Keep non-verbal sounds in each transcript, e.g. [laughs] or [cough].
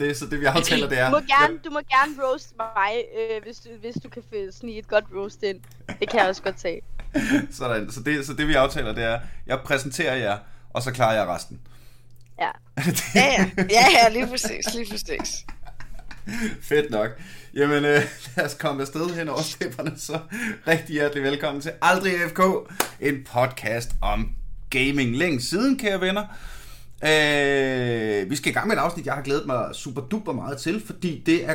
det, så det vi aftaler, det er... Du må gerne, du må gerne roast mig, øh, hvis, du, hvis du kan snige et godt roast ind. Det kan jeg også godt tage. [laughs] Sådan, så det, så det vi aftaler, det er, jeg præsenterer jer, og så klarer jeg resten. Ja. [laughs] ja, ja. Ja, ja, lige præcis, lige præcis. [laughs] Fedt nok. Jamen, øh, lad os komme afsted hen over stepperne, så rigtig hjertelig velkommen til Aldrig FK, en podcast om gaming. Længe siden, kære venner. Øh, vi skal i gang med et afsnit, jeg har glædet mig super duper meget til, fordi det er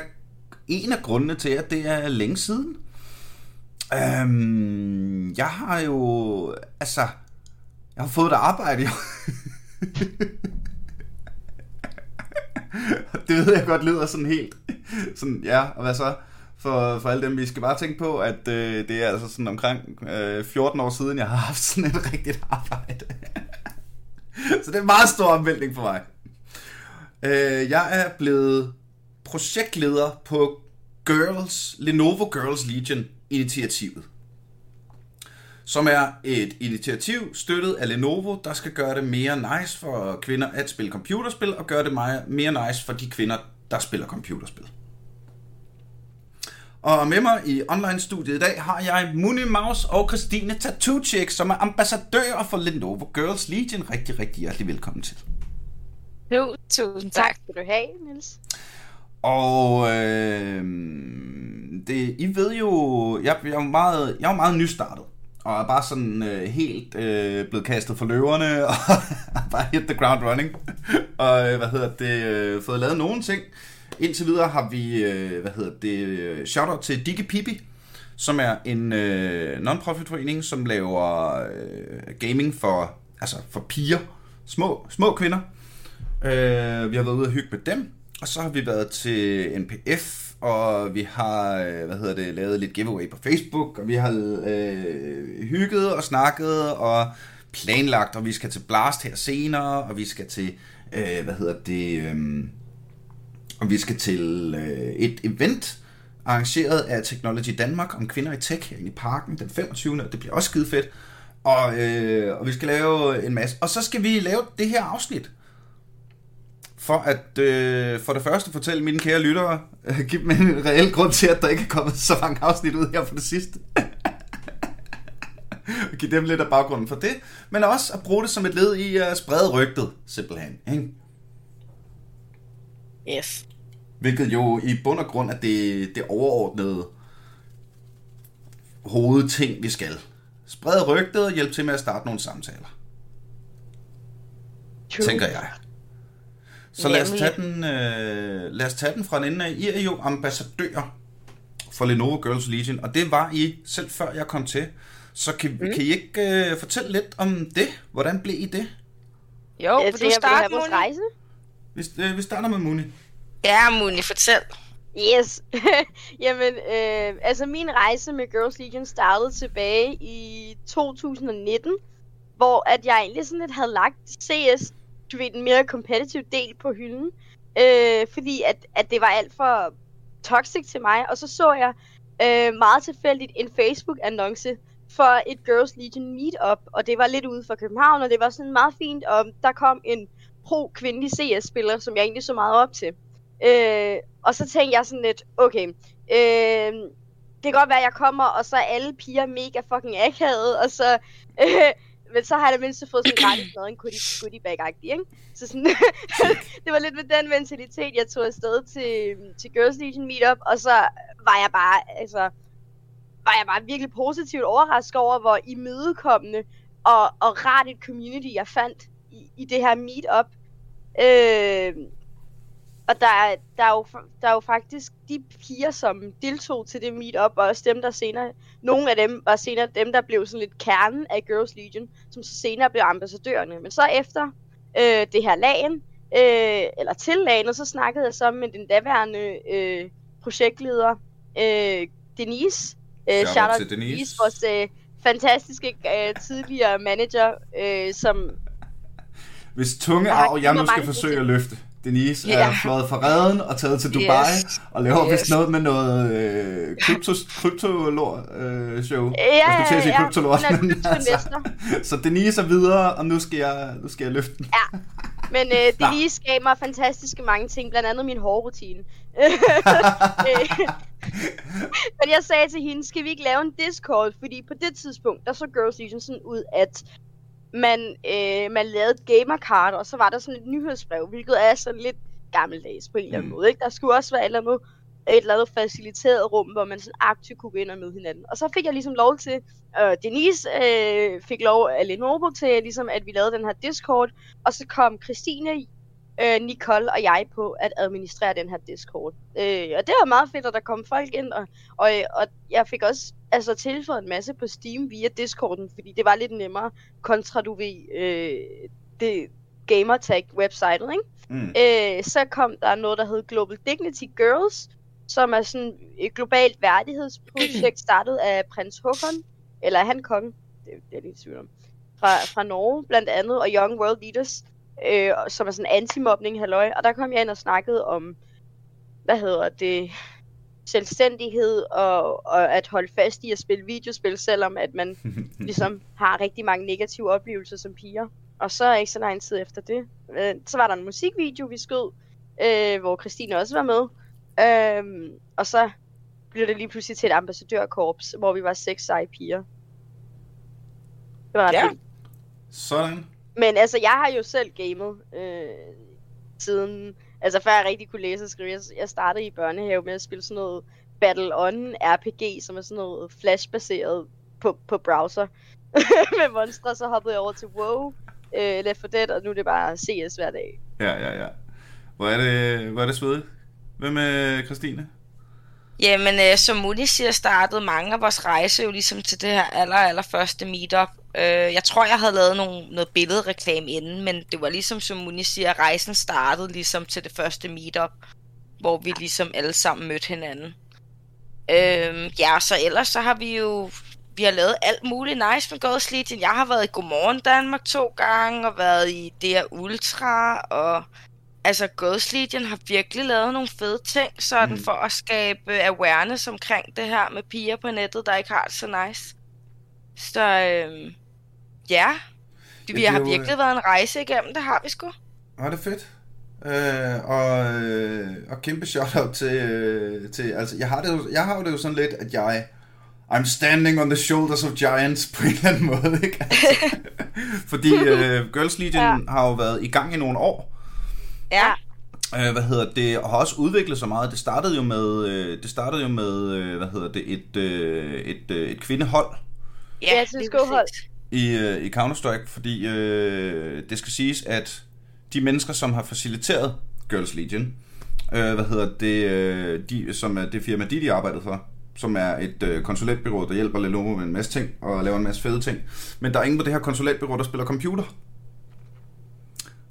en af grundene til, at det er længe siden. Øh, jeg har jo, altså, jeg har fået et arbejde jo. [laughs] det ved jeg godt lyder sådan helt, sådan, ja, og hvad så? For, for alle dem, vi skal bare tænke på, at øh, det er altså sådan omkring øh, 14 år siden, jeg har haft sådan et rigtigt arbejde. [laughs] Så det er en meget stor omvæltning for mig. Øh, jeg er blevet projektleder på Girls, Lenovo Girls Legion initiativet. Som er et initiativ støttet af Lenovo, der skal gøre det mere nice for kvinder at spille computerspil, og gøre det mere nice for de kvinder, der spiller computerspil. Og med mig i online-studiet i dag har jeg Muni Maus og Christine Tatuchik, som er ambassadører for Lenovo Girls Legion. Rigtig, rigtig hjertelig velkommen til. Jo, tusind tak. Skal du have, Niels. Og øh, det, I ved jo, jeg, jeg, er meget, jeg er meget nystartet. Og er bare sådan øh, helt øh, blevet kastet for løverne, [laughs] og bare hit the ground running. og øh, hvad hedder det, øh, fået lavet nogle ting. Indtil videre har vi, øh, hvad hedder det, shoutout til Digge Pippi, som er en øh, non-profit forening, som laver øh, gaming for, altså for piger, små, små kvinder. Øh, vi har været ude og hygge med dem, og så har vi været til NPF, og vi har, øh, hvad hedder det, lavet lidt giveaway på Facebook, og vi har øh, hygget og snakket og planlagt, og vi skal til Blast her senere, og vi skal til, øh, hvad hedder det, øh, og vi skal til øh, et event, arrangeret af Technology Danmark om kvinder i tech herinde i parken den 25. Og det bliver også skide fedt. Og, øh, og vi skal lave en masse. Og så skal vi lave det her afsnit. For at øh, for det første fortælle mine kære lyttere, øh, [laughs] give dem en reel grund til, at der ikke er kommet så mange afsnit ud her for det sidste. [laughs] og give dem lidt af baggrunden for det. Men også at bruge det som et led i at sprede rygtet, simpelthen. Ikke? Yes. Hvilket jo i bund og grund er det, det overordnede hovedting, vi skal. Sprede rygtet og hjælpe til med at starte nogle samtaler. True. Tænker jeg. Så lad os, tage den, øh, lad os tage den fra en ende af. I er jo ambassadører for Lenovo Girls Legion, og det var I selv før jeg kom til. Så kan, mm. kan I ikke øh, fortælle lidt om det? Hvordan blev I det? Jo, jeg vil du starte, vores rejse? Vi, øh, vi starter med Muni. Ja, Muni, fortæl. Yes. [laughs] Jamen, øh, altså min rejse med Girls Legion startede tilbage i 2019, hvor at jeg egentlig sådan lidt havde lagt CS, du ved, en mere competitive del på hylden, øh, fordi at, at det var alt for toxic til mig, og så så jeg øh, meget tilfældigt en Facebook-annonce for et Girls Legion meetup, og det var lidt ude for København, og det var sådan meget fint, og der kom en pro-kvindelig CS-spiller, som jeg egentlig så meget op til. Øh, og så tænkte jeg sådan lidt, okay, øh, det kan godt være, at jeg kommer, og så er alle piger mega fucking akavet, og så... Øh, men så har jeg da mindst fået sådan gratis noget, en goodie, goodie bag ikke? Så sådan, [laughs] det var lidt med den mentalitet, jeg tog afsted til, til Girls Legion Meetup, og så var jeg bare, altså, var jeg bare virkelig positivt overrasket over, hvor imødekommende og, og rart et community, jeg fandt i, i det her meetup. Øh, og der er, der, er jo, der er jo faktisk de piger, som deltog til det meetup, og også dem, der senere, nogle af dem var senere dem, der blev sådan lidt kernen af Girls Legion, som så senere blev ambassadørerne. Men så efter øh, det her lagen, øh, eller til lagen, så snakkede jeg så med den daværende øh, projektleder, øh, Denise. Øh, shout out Denise. Denise, vores øh, fantastiske øh, tidligere manager, øh, som... Hvis tunge arv, jeg nu skal forsøge at løfte. Denise yeah. er fløjet fra redden og taget til Dubai yes. og laver yes. vist noget med noget øh, krypto, kryptolor øh, show. Ja, jeg skulle til kryptolor. Men, [laughs] altså, så Denise er videre, og nu skal jeg, nu skal jeg løfte den. Ja. Men øh. Denise gav mig fantastiske mange ting, blandt andet min hårrutine. [laughs] Men jeg sagde til hende, skal vi ikke lave en Discord? Fordi på det tidspunkt, der så Girls Legion sådan ud, at man, øh, man lavede et gamercard, og så var der sådan et nyhedsbrev, hvilket er sådan lidt gammeldags på en eller anden Mm. måde. Ikke? Der skulle også være et eller andet, et eller andet faciliteret rum, hvor man sådan aktivt kunne gå ind og møde hinanden. Og så fik jeg ligesom lov til, øh, Denise øh, fik lov af Lenovo til, ligesom, at vi lavede den her Discord, og så kom Christine, øh, Nicole og jeg på at administrere den her Discord. Øh, og det var meget fedt, at der kom folk ind, og, og, og jeg fik også altså, tilføjet en masse på Steam via Discorden, fordi det var lidt nemmere kontra, du ved, øh, det gamertag websitet, ikke? Mm. Øh, så kom der noget, der hed Global Dignity Girls, som er sådan et globalt værdighedsprojekt, [clears throat] startet af prins Håkon, eller er han konge? Det, det er lidt tvivl om. Fra, fra Norge blandt andet, og Young World Leaders, øh, som er sådan anti-mobning, halløj. Og der kom jeg ind og snakkede om, hvad hedder det, selvstændighed og, og at holde fast i at spille videospil, selvom at man [laughs] ligesom har rigtig mange negative oplevelser som piger. Og så ikke så lang tid efter det, øh, så var der en musikvideo, vi skød, øh, hvor Christine også var med. Øhm, og så blev det lige pludselig til et ambassadørkorps, hvor vi var seks seje piger. Det var ret Ja. vildt. Sådan. Men altså, jeg har jo selv gamet øh, siden... Altså, før jeg rigtig kunne læse og skrive. Jeg, jeg startede i børnehave med at spille sådan noget Battle On RPG, som er sådan noget flash-baseret på, på browser [laughs] med monstre. Så hoppede jeg over til WoW, øh, Left 4 Dead, og nu er det bare CS hver dag. Ja, ja, ja. Hvor er det, hvor er det svedigt? Hvem med Christine? Jamen, øh, som Muni siger, startede mange af vores rejse jo ligesom til det her aller, aller første meetup. Øh, jeg tror, jeg havde lavet nogle, noget billedreklame inden, men det var ligesom, som Muni siger, at rejsen startede ligesom til det første meetup, hvor vi ligesom alle sammen mødte hinanden. Øh, ja, så ellers så har vi jo vi har lavet alt muligt nice med Ghost Legion. Jeg har været i Godmorgen Danmark to gange, og været i DR Ultra, og altså Ghost Legion har virkelig lavet nogle fede ting, sådan Mm. for at skabe awareness omkring det her med piger på nettet, der ikke har det så nice. Så øhm, ja, vi det er har jo, virkelig været en rejse igennem, det har vi sgu. Var det fedt? Øh, og, øh, og kæmpe shout-out til, øh, til altså, jeg har, det jo, jeg har jo det jo sådan lidt, at jeg, I'm standing on the shoulders of giants på en eller anden måde, ikke? Altså, [laughs] fordi øh, Girls Legion ja. Ja. har jo været i gang i nogle år, Ja, øh, hvad hedder det, og har også udviklet sig meget. Det startede jo med, øh, det startede jo med, øh, hvad hedder det, et, øh, et, øh, et kvindehold, Ja, ja, til lige skohold. præcis. i, øh, i Counter-Strike, fordi øh, det skal siges, at de mennesker, som har faciliteret Girls Legion, øh, hvad hedder det, øh, de, som er det firma, de, de arbejdede for, som er et øh, konsulentbyrå, der hjælper Lenovo med en masse ting og laver en masse fede ting. Men der er ingen på det her konsulentbyrå, der spiller computer.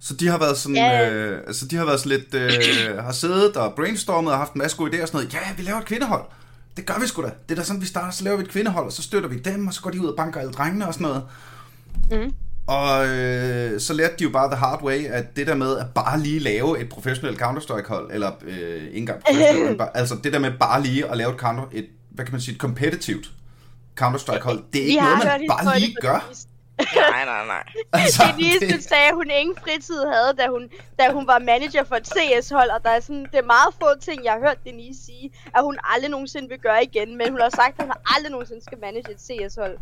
Så de har været sådan, Ja. øh, altså de har været sådan lidt, øh, har siddet og brainstormet og haft en masse gode idéer og sådan noget. Ja, vi laver et kvindehold. Det gør vi sgu da. Det er da sådan, vi starter, så laver vi et kvindehold, og så støtter vi dem, og så går de ud og banker alle drengene og sådan noget. Mhm. Og øh, så lærte de jo bare the hard way, at det der med at bare lige lave et professionelt Counter-Strike-hold, eller øh, ikke engang professionelt, [laughs] altså det der med bare lige at lave et counter, et, hvad kan man sige, et competitivt Counter-Strike-hold, det er ikke noget, man bare lige gør. Denise. Nej, nej, nej. [laughs] Altså, Denise det, sagde, at hun ingen fritid havde, da hun, da hun var manager for et CS-hold, og der er sådan, det er meget få ting, jeg har hørt Denise sige, at hun aldrig nogensinde vil gøre igen, men hun har sagt, at hun aldrig nogensinde skal manage et CS-hold.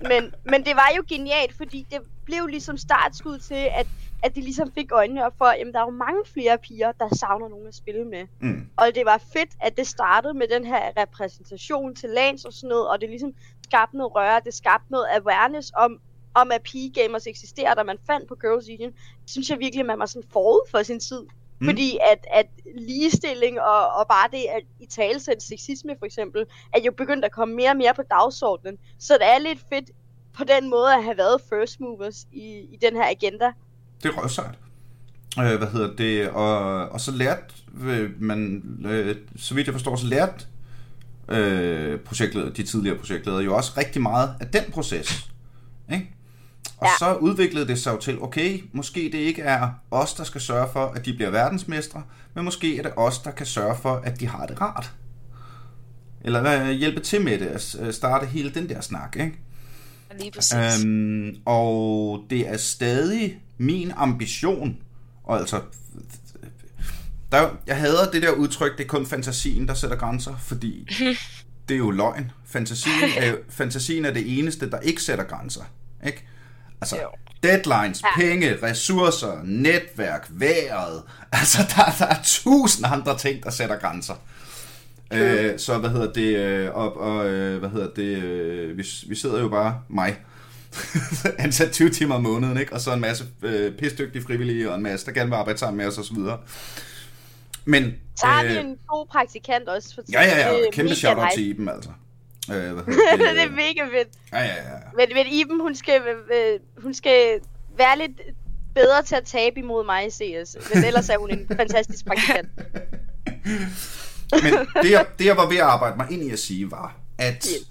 Men, men det var jo genialt, fordi det blev ligesom startskud til, at, at de ligesom fik øjnene op for, at der er jo mange flere piger, der savner nogen at spille med. mm, Og det var fedt, at det startede med den her repræsentation til lands og sådan noget, og det ligesom skabte noget røre, det skabte noget awareness om, om at pigegamers eksisterer, da man fandt på Girls Union. Synes jeg virkelig, man var sådan forud for sin tid. Mm. Fordi at, at ligestilling og, og bare det at i talesæt sexisme for eksempel, er jo begyndt at komme mere og mere på dagsordenen. Så det er lidt fedt på den måde at have været first movers i, i den her agenda. det er røvsejt. Øh, hvad hedder det, og, og så lærte øh, man, øh, så vidt jeg forstår, så lærte øh, projektleder, de tidligere projektledere jo også rigtig meget af den proces. Ikke? Og ja. Så udviklede det sig jo til, okay, måske det ikke er os, der skal sørge for, at de bliver verdensmestre, men måske er det os, der kan sørge for, at de har det rart. Eller hvad, hjælpe til med det, at øh, starte hele den der snak, ikke? Lige præcis. Øhm, og det er stadig min ambition Og altså, der, jeg hader det der udtryk, det er kun fantasien, der sætter grænser, fordi [laughs] det er jo løgn. Fantasien er, fantasien er det eneste, der ikke sætter grænser. Ikke? Altså, Jo. deadlines, penge, ressourcer, netværk, vejret. [laughs] Altså, der, der er tusind andre ting, der sætter grænser. Øh, så hvad hedder det, øh, og, og øh, hvad hedder det, øh, vi, vi sidder jo bare, mig, [laughs] ansat 20 timer om måneden, ikke? og så en masse øh, pisdygtige frivillige, og en masse, der gerne vil arbejde sammen med os, og så videre. Men, Så har vi øh, en god praktikant også. For ja, ja, ja, kæmpe shout-out til Iben, altså. Øh, hvad [laughs] det er mega fedt. Ja, ja, ja. Men, men Iben, hun skal, øh, hun skal være lidt bedre til at tabe imod mig i CS. Men ellers er hun en fantastisk praktikant. [laughs] Men det jeg, det, jeg var ved at arbejde mig ind i at sige, var, at Yes.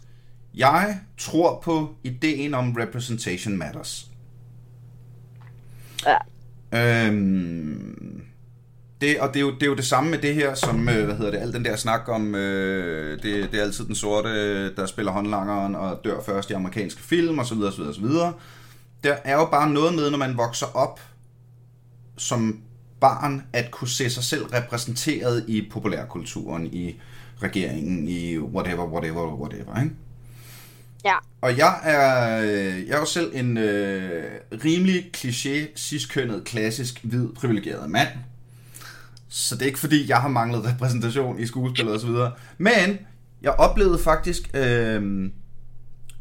jeg tror på ideen om representation matters. Ja. Øhm, det, og det er, jo, det er jo det samme med det her, som, øh, hvad hedder det, al den der snak om, øh, det, det er altid den sorte, der spiller håndlangeren og dør først i amerikanske film, osv., osv., osv. Der er jo bare noget med, når man vokser op som barn, at kunne se sig selv repræsenteret i populærkulturen, i regeringen, i whatever, whatever, whatever, ikke? Ja. Og jeg er, øh, jeg er jo selv en øh, rimelig kliché, ciskønnet, klassisk, hvid, privilegeret mand. Så det er ikke fordi, jeg har manglet repræsentation i skuespil og så videre. Men jeg oplevede faktisk, øh,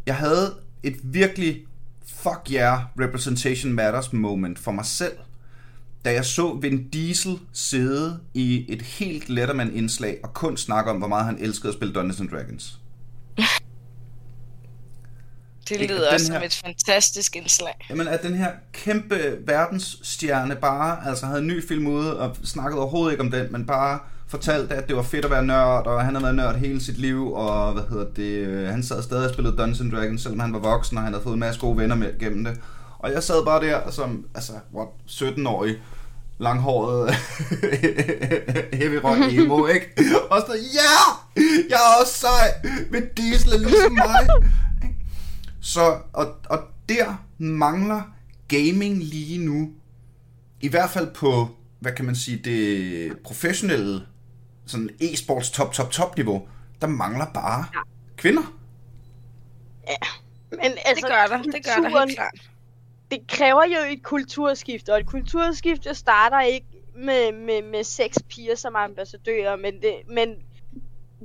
jeg havde et virkelig fuck yeah, representation matters moment for mig selv, da jeg så Vin Diesel sidde i et helt Letterman-indslag og kun snakke om, hvor meget han elskede at spille Dungeons and Dragons. Det lyder også som her- et fantastisk indslag. Jamen, at den her kæmpe verdensstjerne bare altså havde en ny film ude og snakkede overhovedet ikke om den, men bare fortalte, at det var fedt at være nørd, og han havde været nørd hele sit liv, og hvad hedder det, øh, han sad stadig og spillede Dungeons Dragons, selvom han var voksen, og han havde fået en masse gode venner med gennem det. Og jeg sad bare der som, altså, what, 17-årig, langhåret, [laughs] heavy rock [laughs] emo, ikke? Og så, ja, jeg er også sej, med Diesel er ligesom mig. Så, og, og der mangler gaming lige nu, i hvert fald på, hvad kan man sige, det professionelle, sådan e-sports top, top, top niveau, der mangler bare ja. kvinder. Men altså, Det gør der, det gør der helt klart. det kræver jo et kulturskift, og et kulturskift starter ikke med, med, med seks piger som ambassadører, men, det, men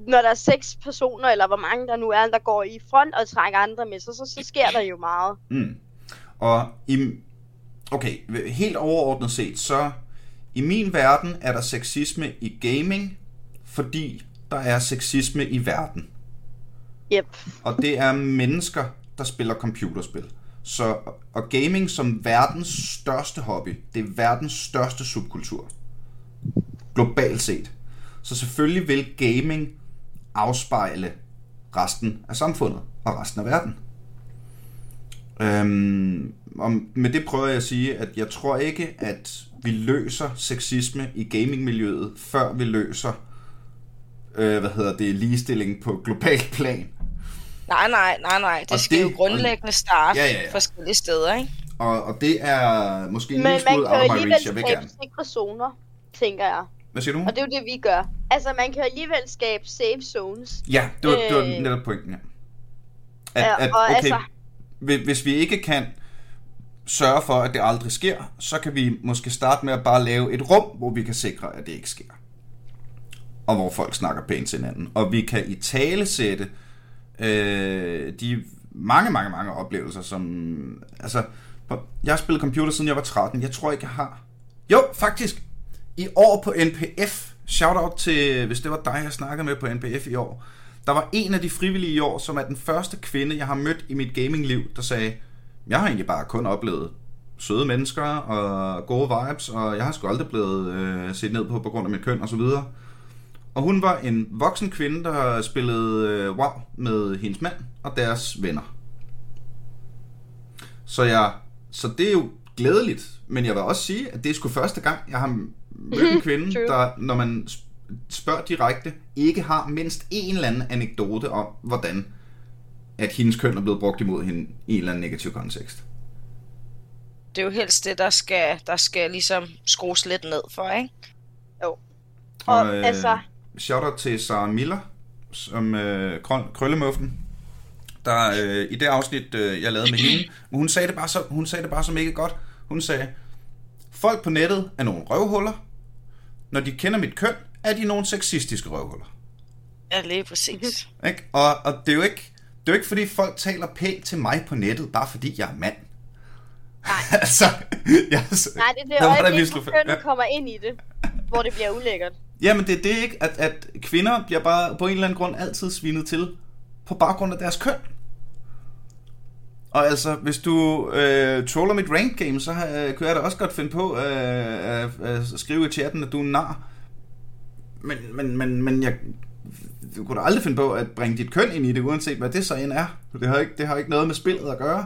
når der er seks personer, eller hvor mange der nu er, der går i front og trækker andre med sig, så, så sker der jo meget. Mm. Og i, okay, helt overordnet set, så i min verden er der sexisme i gaming, fordi der er sexisme i verden. Yep. Og det er mennesker, der spiller computerspil. Så, og gaming som verdens største hobby, det er verdens største subkultur. Globalt set. Så selvfølgelig vil gaming afspejle resten af samfundet og resten af verden. Øhm, og med det prøver jeg at sige, at jeg tror ikke, at vi løser sexisme i gamingmiljøet, før vi løser øh, hvad hedder det, ligestilling på globalt plan. Nej, nej, nej, nej. Det Og skal det- jo grundlæggende starte Ja, ja, ja. forskellige steder, ikke? Og, og det er måske en Men lille man smule kan jo out of my alligevel reach, jeg vil skabe gerne. sikre zoner, tænker jeg. Hvad siger du? Og det er jo det, vi gør. Altså, man kan alligevel skabe safe zones. Ja, det var, det var Øh. netop pointen, ja. At, Ja, at, og okay, altså- hvis- vi ikke kan sørge for, at det aldrig sker, så kan vi måske starte med at bare lave et rum, hvor vi kan sikre, at det ikke sker. Og hvor folk snakker pænt til hinanden. Og vi kan i tale sætte øh, de mange, mange, mange oplevelser, som... Altså, jeg har spillet computer, siden jeg var 13. Jeg tror ikke, jeg har... Jo, faktisk. I år på NPF. Shout-out til, hvis det var dig, jeg snakkede med på NPF i år. Der var en af de frivillige i år, som er den første kvinde, jeg har mødt i mit gamingliv, der sagde, jeg har egentlig bare kun oplevet søde mennesker og gode vibes, og jeg har sgu aldrig blevet øh, set ned på på grund af mit køn og så videre. Og hun var en voksen kvinde, der spillede øh, WoW med hendes mand og deres venner. Så, jeg, så det er jo glædeligt, men jeg vil også sige, at det er sgu første gang, jeg har mødt en kvinde, der, når man sp- spørger direkte, ikke har mindst en eller anden anekdote om, hvordan at hendes køn er blevet brugt imod hende i en eller anden negativ kontekst. det er jo helst det, der skal, der skal ligesom skrues lidt ned for, ikke? Og, altså- Shout-out til Sarah Miller, som øh, krøl- krøllemuften. Der øh, i det afsnit, øh, jeg lavede med hende, hun sagde, det bare så, hun sagde det bare så mega godt. Hun sagde, folk på nettet er nogle røvhuller. Når de kender mit køn, er de nogle sexistiske røvhuller. Ja, lige præcis. [laughs] Ikke? Og, og det er jo ikke, det er jo ikke, fordi folk taler pænt til mig på nettet, bare fordi jeg er mand. Nej. [laughs] altså, jeg, Nej, det er det øjeblik, hvor kønnet ja. kommer ind i det, hvor det bliver ulækkert. Jamen det er det ikke, at, at kvinder bliver bare på en eller anden grund altid svinet til på baggrund af deres køn. Og altså, hvis du øh, troller mit rank game, så øh, kunne jeg da også godt finde på øh, at, at skrive i chatten, at du er nar. Men, men, men, men jeg, du kunne da aldrig finde på at bringe dit køn ind i det, uanset hvad det så end er. Det har ikke, det har ikke noget med spillet at gøre.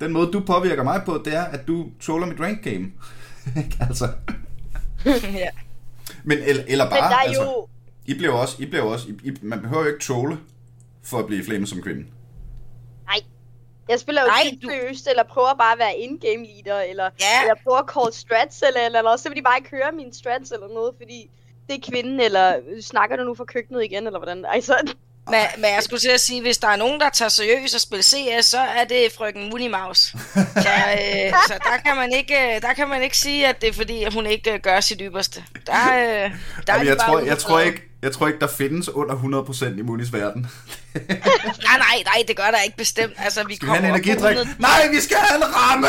Den måde, du påvirker mig på, det er, at du troller mit rank game. [laughs] Altså. [laughs] ja. Men eller, eller bare, Men der er altså, jo... I bliver også, I bliver også, I, I, man behøver jo ikke trolle for at blive flamet som kvinde. Jeg spiller jo Nej, tit du- seriøst, eller prøver bare at være in-game leader, eller, Ja. eller prøver at call strats, eller, eller, eller så vil de bare ikke høre mine strats eller noget, fordi det er kvinden, eller øh, snakker du nu fra køkkenet igen, eller hvordan? Altså, Men, men jeg skulle til at sige, hvis der er nogen, der tager seriøst og spiller CS, så er det frøken Mooney Mouse. [laughs] Så, øh, så der, kan man ikke, øh, der kan man ikke sige, at det er fordi, at hun ikke øh, gør sit ypperste. Der, øh, der er Jamen, de jeg, bare tror, jeg, tror ikke, jeg tror ikke, der findes under 100% i Munis verden. [laughs] Nej, nej, nej, det gør der ikke bestemt. Altså, vi Skal vi have kommer en energidrik? 100 Nej, vi skal have en ramme!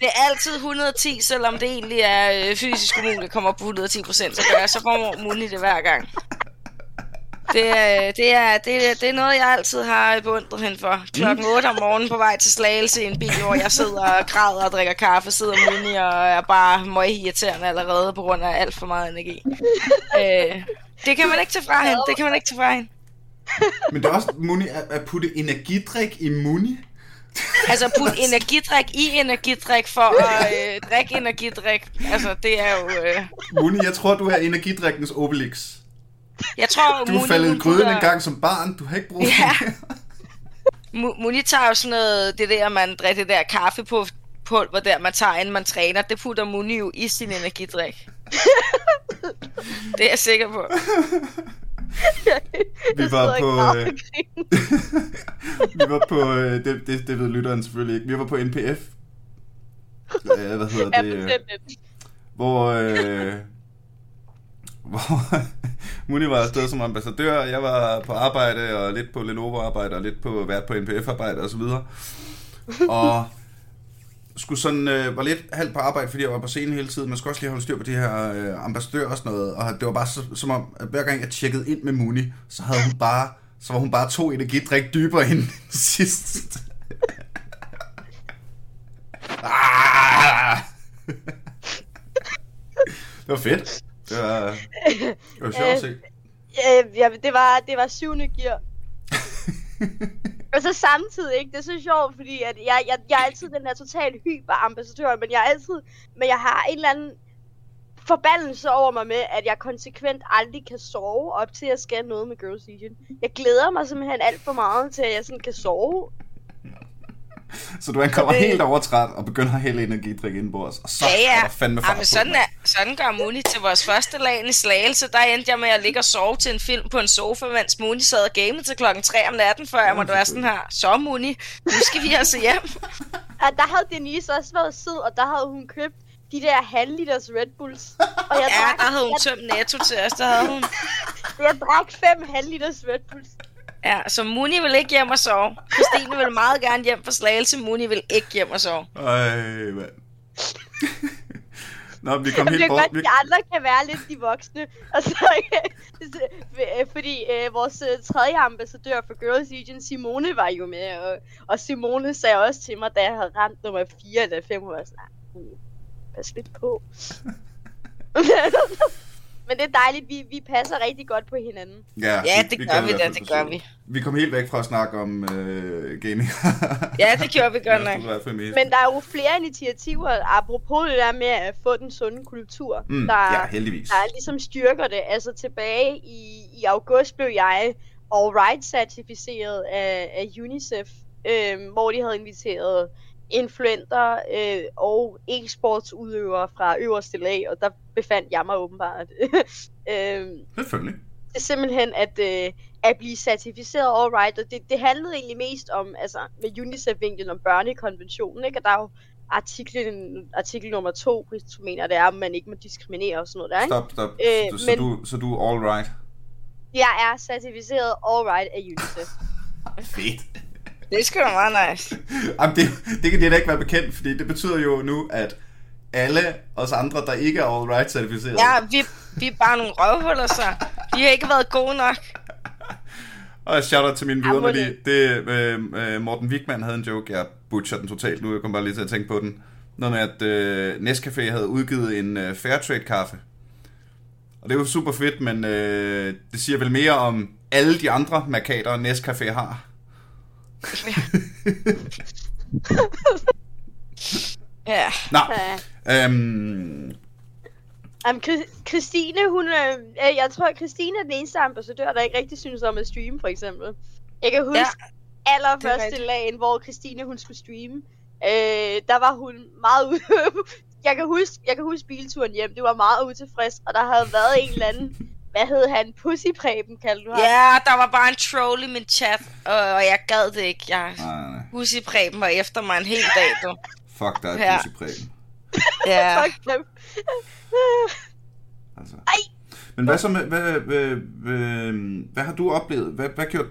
Det er altid 110, selvom det egentlig er øh, fysisk umuligt at komme op på 110 procent, så gør jeg, så får Muni det hver gang. Det er, det, er, det, er, det er noget, jeg altid har beundret hende for. Klokken 8 om morgenen på vej til Slagelse i en bil, hvor jeg sidder og græder og drikker kaffe, sidder Muni og er bare møg irriterende allerede på grund af alt for meget energi. Øh, det kan man ikke tage fra hende. Det kan man ikke tage fra hende. [laughs] Men det er også Muni, at, at putte energidrik i Muni. [laughs] Altså put energidrik i energidrik for at øh, drikke energidrik. Altså det er jo... Øh, Muni, jeg tror, du er energidrikkens Obelix. jeg tror, Du Muni, faldet i gryden putter- en gang som barn. Du har ikke brug for Ja. [laughs] Muni tager jo sådan noget, det der, man drikker det der kaffe på pulver der, man tager, inden man træner, det putter Muni jo i sin energidrik. Det er jeg sikker på. Vi Jeg var på, øh, [laughs] vi var på, øh, det, det, det ved lytteren selvfølgelig ikke, vi var på NPF. Ja, hvad hedder det? øh, hvor, øh, hvor [laughs] Muni var afsted som ambassadør, jeg var på arbejde, og lidt på Lenovo-arbejde, og lidt på vært på NPF-arbejde og så videre. Og skulle sådan, øh, var lidt halvt på arbejde, fordi jeg var på scenen hele tiden. Man skulle også lige holde styr på de her øh, ambassadører og sådan noget. Og det var bare så, som om, at hver gang jeg tjekkede ind med Muni, så havde hun bare, så var hun bare to energidrik dybere end [laughs] sidst. ah! det var fedt. Det var, det var sjovt at se. Ja, ja, det var, det var syvende gear. [laughs] Og så samtidig, ikke? Det er så sjovt, fordi at jeg, jeg, jeg er altid den der totalt hyper-ambassadør, men jeg er altid, men jeg har en eller anden forbandelse over mig med, at jeg konsekvent aldrig kan sove op til, at jeg skal noget med Girls Legion. Jeg glæder mig simpelthen alt for meget til, at jeg sådan kan sove. [laughs] Så du kommer det- helt overtræt og begynder at hælde energidrik indenbords, og så Ja, ja. er der fandme fart Jamen, sådan, er, sådan gør Muni til vores første lag i Slagelse. Der endte jeg med at ligge og sove til en film på en sofa, mens Muni sad og gamede til klokken 3 om natten, før jeg måtte være sådan her. Så Muni, nu skal vi altså hjem. [laughs] Og der havde Denise også været sød, og der havde hun købt de der halvliters Red Bulls. Og jeg, Ja, drak, der havde hun tømt netto til os, der havde hun. jeg drak fem halvliters Red Bulls. Ja, så Muni vil ikke hjem og sove. Christine vil meget gerne hjem for Slagelse, Muni vil ikke hjem og sove. Ej, mand. Nå, vi kom Det helt er bort. godt, Vi, de andre kan være lidt de voksne. [laughs] Og så, øh, [laughs] fordi øh, vores øh, tredje ambassadør for Girls Legion, Simone, var jo med. Og, og Simone sagde også til mig, da jeg havde ramt nummer 4 eller 5, og var sådan, "Ah, uh, pas lidt på. [laughs] Men det er dejligt, vi, vi passer rigtig godt på hinanden. ja, Ja, vi- det vi gør vi da, det gør vi. Vi kom helt væk fra at snakke om øh, gaming. [laughs] Ja, det gjorde vi godt nok. Men der er jo flere initiativer, apropos det der med at få den sunde kultur, Mm, der, ja, heldigvis. der ligesom styrker det. Altså tilbage i, i august blev jeg alright certificeret af, af UNICEF, øhm, hvor de havde inviteret influenter øh, og e-sportsudøvere fra øverste lag, og der befandt jeg mig åbenbart. [laughs] øh, Selvfølgelig. det er simpelthen at, øh, at blive certificeret alright, og det, det handlede egentlig mest om, altså med UNICEF-vinklen om børnekonventionen, ikke? Og der er jo artiklen, artikel nummer to, hvis du mener, det er, at man ikke må diskriminere og sådan noget der, ikke? Stop, stop. Øh, så, så, men- du, så du er all right. Jeg er certificeret alright af UNICEF. [laughs] Fedt. Det er sgu da meget nice. [laughs] Jamen, det, det kan det da ikke være bekendt, fordi det betyder jo nu, at alle os andre, der ikke er all right certificeret, Ja, vi, vi er bare nogle røvhuller, så. Vi har ikke været gode nok. Og shout-out til mine vidunderlige. Det, øh, øh, Morten Wigman havde en joke, jeg butcher den totalt nu, jeg kom bare lige til at tænke på den. Noget med, at øh, Nescafé havde udgivet en øh, Fairtrade kaffe. Og det jo super fedt, men øh, det siger vel mere om alle de andre markader, Nescafé har. [laughs] Ja. Nå, Ja. øhm, Um, Christine, hun er, øh, jeg tror, Christine er den eneste ambassadør, der ikke rigtig synes om at streame, for eksempel. Jeg kan huske Ja, allerførste lagen, hvor Christine, hun skulle streame. Øh, der var hun meget ude. [laughs] jeg, kan huske, jeg kan huske bilturen hjem, det var meget utilfreds, og der havde været en eller anden, hvad hed han, Pussypreben, kaldte du ham. Ja, der var bare en troll i min chat, og jeg gad det ikke. Jeg nej, Preben var efter mig en hel dag, du. Fuck dig, Ja. Pussy Preben. [laughs] Ja. Fuck dem. Altså. Ej. Men hvad så med, hvad, hvad, hvad, hvad har du oplevet? Hvad, hvad gjort,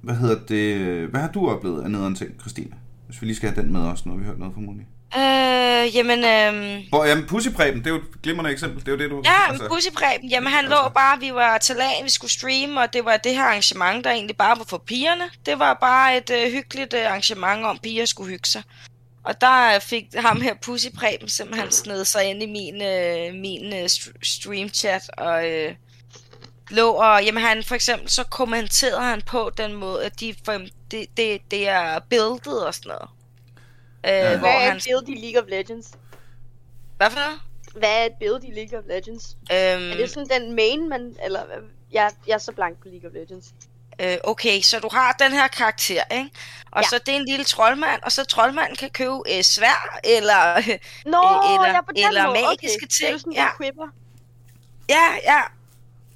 hvad hedder det, hvad har du oplevet af nederen ting, Christine? Hvis vi lige skal have den med os, når vi hørt noget fra Moni. Øh, jamen, øhm... Hvor, jamen, Pussypreben, det er jo et glimrende eksempel. Det er jo det, du... Ja, men Pussy Preben, jamen han lå bare, vi var til lagen, vi skulle streame, og det var det her arrangement, der egentlig bare var for pigerne. Det var bare et øh, hyggeligt øh, arrangement om, piger skulle hygge sig. Og der øh, fik ham her Pussy Preben simpelthen sned sig ind i min, øh, min øh, st- stream-chat, og øh, lå og, jamen han for eksempel, så kommenterede han på den måde, at de, for, det, det, det er buildet og sådan noget. Øh, Ja. ja. Hvad Hvor er han, et build i League of Legends? hvad for noget? Hvad er et build i League of Legends? Øhm, Er det sådan den main, man... Eller... Jeg, jeg er så blank på League of Legends. Øh, okay, så du har den her karakter, ikke? Og Ja. så det er en lille troldmand, og så troldmanden kan købe øh, svær, eller... [laughs] Nå, Øh, eller- ja, eller måde. magiske okay. Det er ting, sådan, ja. ja, ja.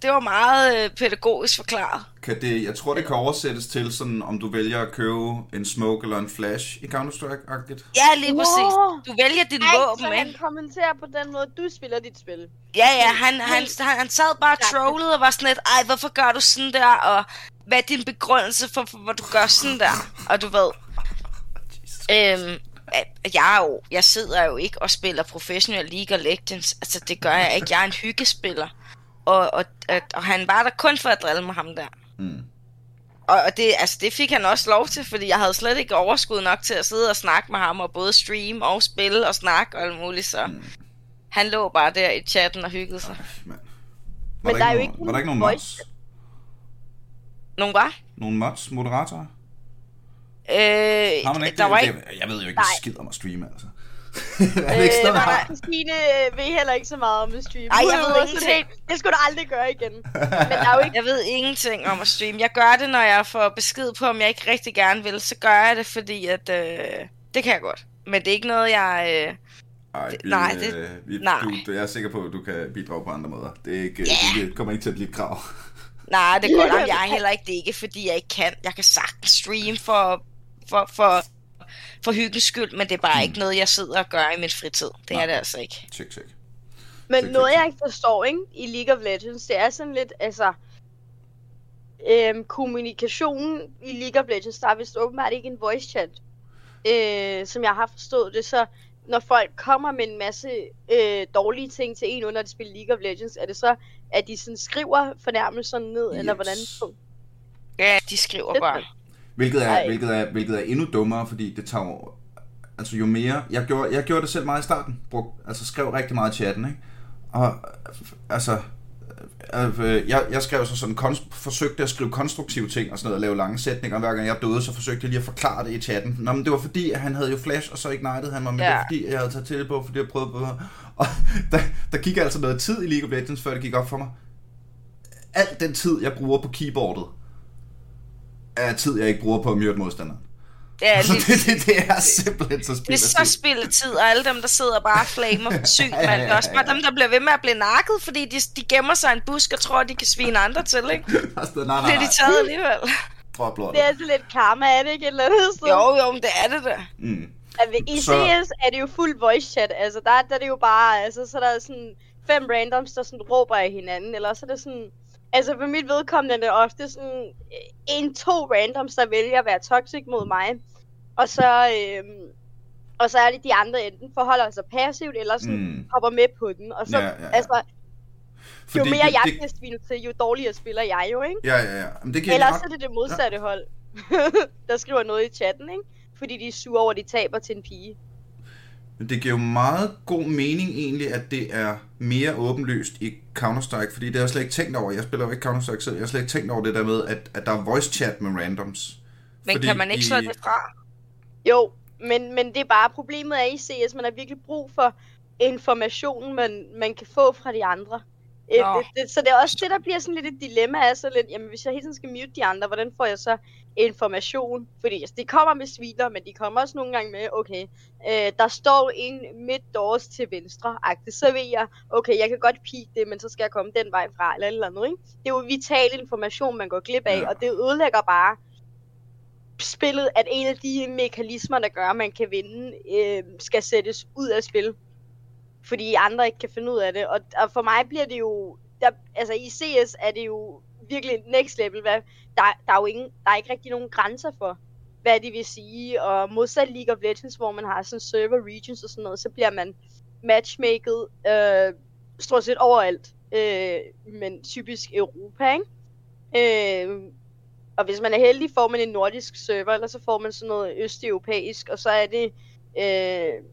Det var meget øh, pædagogisk forklaret. Kan det, jeg tror, det kan oversættes til sådan, om du vælger at købe en smoke eller en flash i Counter-Strike-agtigt. Ja, lige Nå. præcis. Du vælger dit Ej, våben, så han ikke? kommenterer på den måde, du spiller dit spil. Ja, ja, han, han, han, han sad bare klart. trollet og var sådan lidt, ej, hvorfor gør du sådan der, og hvad er din begrundelse for, for hvor du gør sådan der? Og du ved, Øhm, jeg, er jo, jeg sidder jo ikke og spiller professional League of Legends. Altså, det gør jeg ikke. Jeg er en hyggespiller. Og, og, og, og han var der kun for at drille med ham der. Mm. Og, og det, altså, det fik han også lov til, fordi jeg havde slet ikke overskud nok til at sidde og snakke med ham, og både stream og spille og snakke og alt muligt, så Mm. han lå bare der i chatten og hyggede sig. Mand. Men Var der er jo nogen- ikke Var der ikke nogen nogen mods? Nogen var? Nogle mods, moderatorer? Øh, Har man ikke der det? var ikke... Jeg ved jo ikke Nej. skid om at streame, altså. [laughs] er det ikke sådan, Øh, var der, har? Christine øh, ved heller ikke så meget om at streame. Ej, jeg ved sådan helt, Det skulle du aldrig gøre igen. [laughs] Men der er jo ikke... Jeg ved ingenting om at streame. Jeg gør det, når jeg får besked på, om jeg ikke rigtig gerne vil. Så gør jeg det, fordi at, øh, det kan jeg godt. Men det er ikke noget, jeg... Øh, Ej, vi, nej, det- øh, vi, nej. Du, jeg er sikker på, at du kan bidrage på andre måder. Det, er ikke, Ja. det kommer ikke til at blive et krav. [laughs] nej, det godt. Jamen, jeg er heller ikke det. Ikke fordi jeg ikke kan. Jeg kan sagtens streame for, for, for, for hyggens skyld, men det er bare Mm. ikke noget, jeg sidder og gør i min fritid. Det Nej. er det altså ikke. Tjek, tjek. Men Check, noget check, jeg ikke forstår, ikke? I League of Legends, det er sådan lidt, altså... Øhm, kommunikationen i League of Legends, der er vist åbenbart ikke en voice chat. Øh, som jeg har forstået det, så når folk kommer med en masse øh, dårlige ting til en under at spille League of Legends, er det så, at de sådan skriver fornærmelserne ned, yes. eller hvordan? Ja, de skriver bare. Hvilket er, Ej. hvilket, er, hvilket er endnu dummere, fordi det tager jo- Altså jo mere... Jeg gjorde, jeg gjorde det selv meget i starten. Brug, altså skrev rigtig meget i chatten, ikke? Og øh, altså... Øh, jeg, jeg skrev så sådan, konst, forsøgte at skrive konstruktive ting og sådan noget, og lave lange sætninger, og hver gang jeg døde, så forsøgte jeg lige at forklare det i chatten. Nå, men det var fordi, at han havde jo flash, og så ignited han mig, men ja. det var fordi, jeg havde taget til på, fordi jeg prøvede på... Og [laughs] der, der gik altså noget tid i League of Legends, før det gik op for mig. Al den tid, jeg bruger på keyboardet, er tid, jeg ikke bruger på at myrde modstanderen. Det er, Altså, lidt, det, det, det er simpelthen så det er så spillet. spilletid, og alle dem, der sidder bare og flamer [laughs] for sygt, mand. Det er også bare dem, der bliver ved med at blive nakket, fordi de, de gemmer sig i en busk og tror, at de kan svine andre til, ikke? [laughs] Nej, nej, Bliver nej. de taget alligevel? Drop lortet. Det er altså lidt karma, er det ikke et eller andet sted? Jo, jo, men det er det da. Mm. Ved- I Så- CS er det jo fuld voice chat, altså der, der er det jo bare, altså så er der sådan fem randoms, der sådan råber af hinanden, eller så er det sådan, altså for mit vedkommende er det ofte sådan øh, en, to randoms, der vælger at være toxic mod mig, og så, øhm, og så er det de andre enten forholder sig passivt, eller sådan Mm. hopper med på den, og så, Ja, ja, ja. altså, jo Fordi mere det- jeg bliver svinet til, jo dårligere spiller jeg jo, ikke? Ja, ja, ja. Men det giver Ellers ret- er det det modsatte hold, [laughs] der skriver noget i chatten, ikke? Fordi de er sure over, at de taber til en pige. Men det giver jo meget god mening egentlig, at det er mere åbenlyst i Counter-Strike, fordi det har jeg slet ikke tænkt over. Jeg spiller jo ikke Counter-Strike selv. Jeg har slet ikke tænkt over det der med, at, at der er voice chat med randoms. Men Fordi kan man ikke i- slå det fra? Jo, men, men det er bare problemet er i CS, man har virkelig brug for information, man, man kan få fra de andre. Øh, Nå. det, det, så det er også det, der bliver sådan lidt et dilemma af så lidt, jamen hvis jeg hele tiden skal mute de andre, hvordan får jeg så information? Fordi altså, de kommer med sviler, men de kommer også nogle gange med, okay, øh, der står en midtdoors til venstre, agtigt, så ved jeg, okay, jeg kan godt pige det, men så skal jeg komme den vej fra, eller et eller andet, ikke? Det er jo vital information, man går glip af, Ja. ja. og det ødelægger bare spillet, at en af de mekanismer, der gør, at man kan vinde, øh, skal sættes ud af spil. Fordi andre ikke kan finde ud af det. Og, og for mig bliver det jo... Der, altså i CS er det jo virkelig next level. Hvad, der, der, er jo ingen, der er ikke rigtig nogen grænser for, hvad det vil sige. Og modsat League of Legends, hvor man har sådan server regions og sådan noget, så bliver man matchmaket øh, stort set overalt. Øh, men typisk Europa, ikke? Øh, og hvis man er heldig, får man en nordisk server, eller så får man sådan noget østeuropæisk, og så er det øh,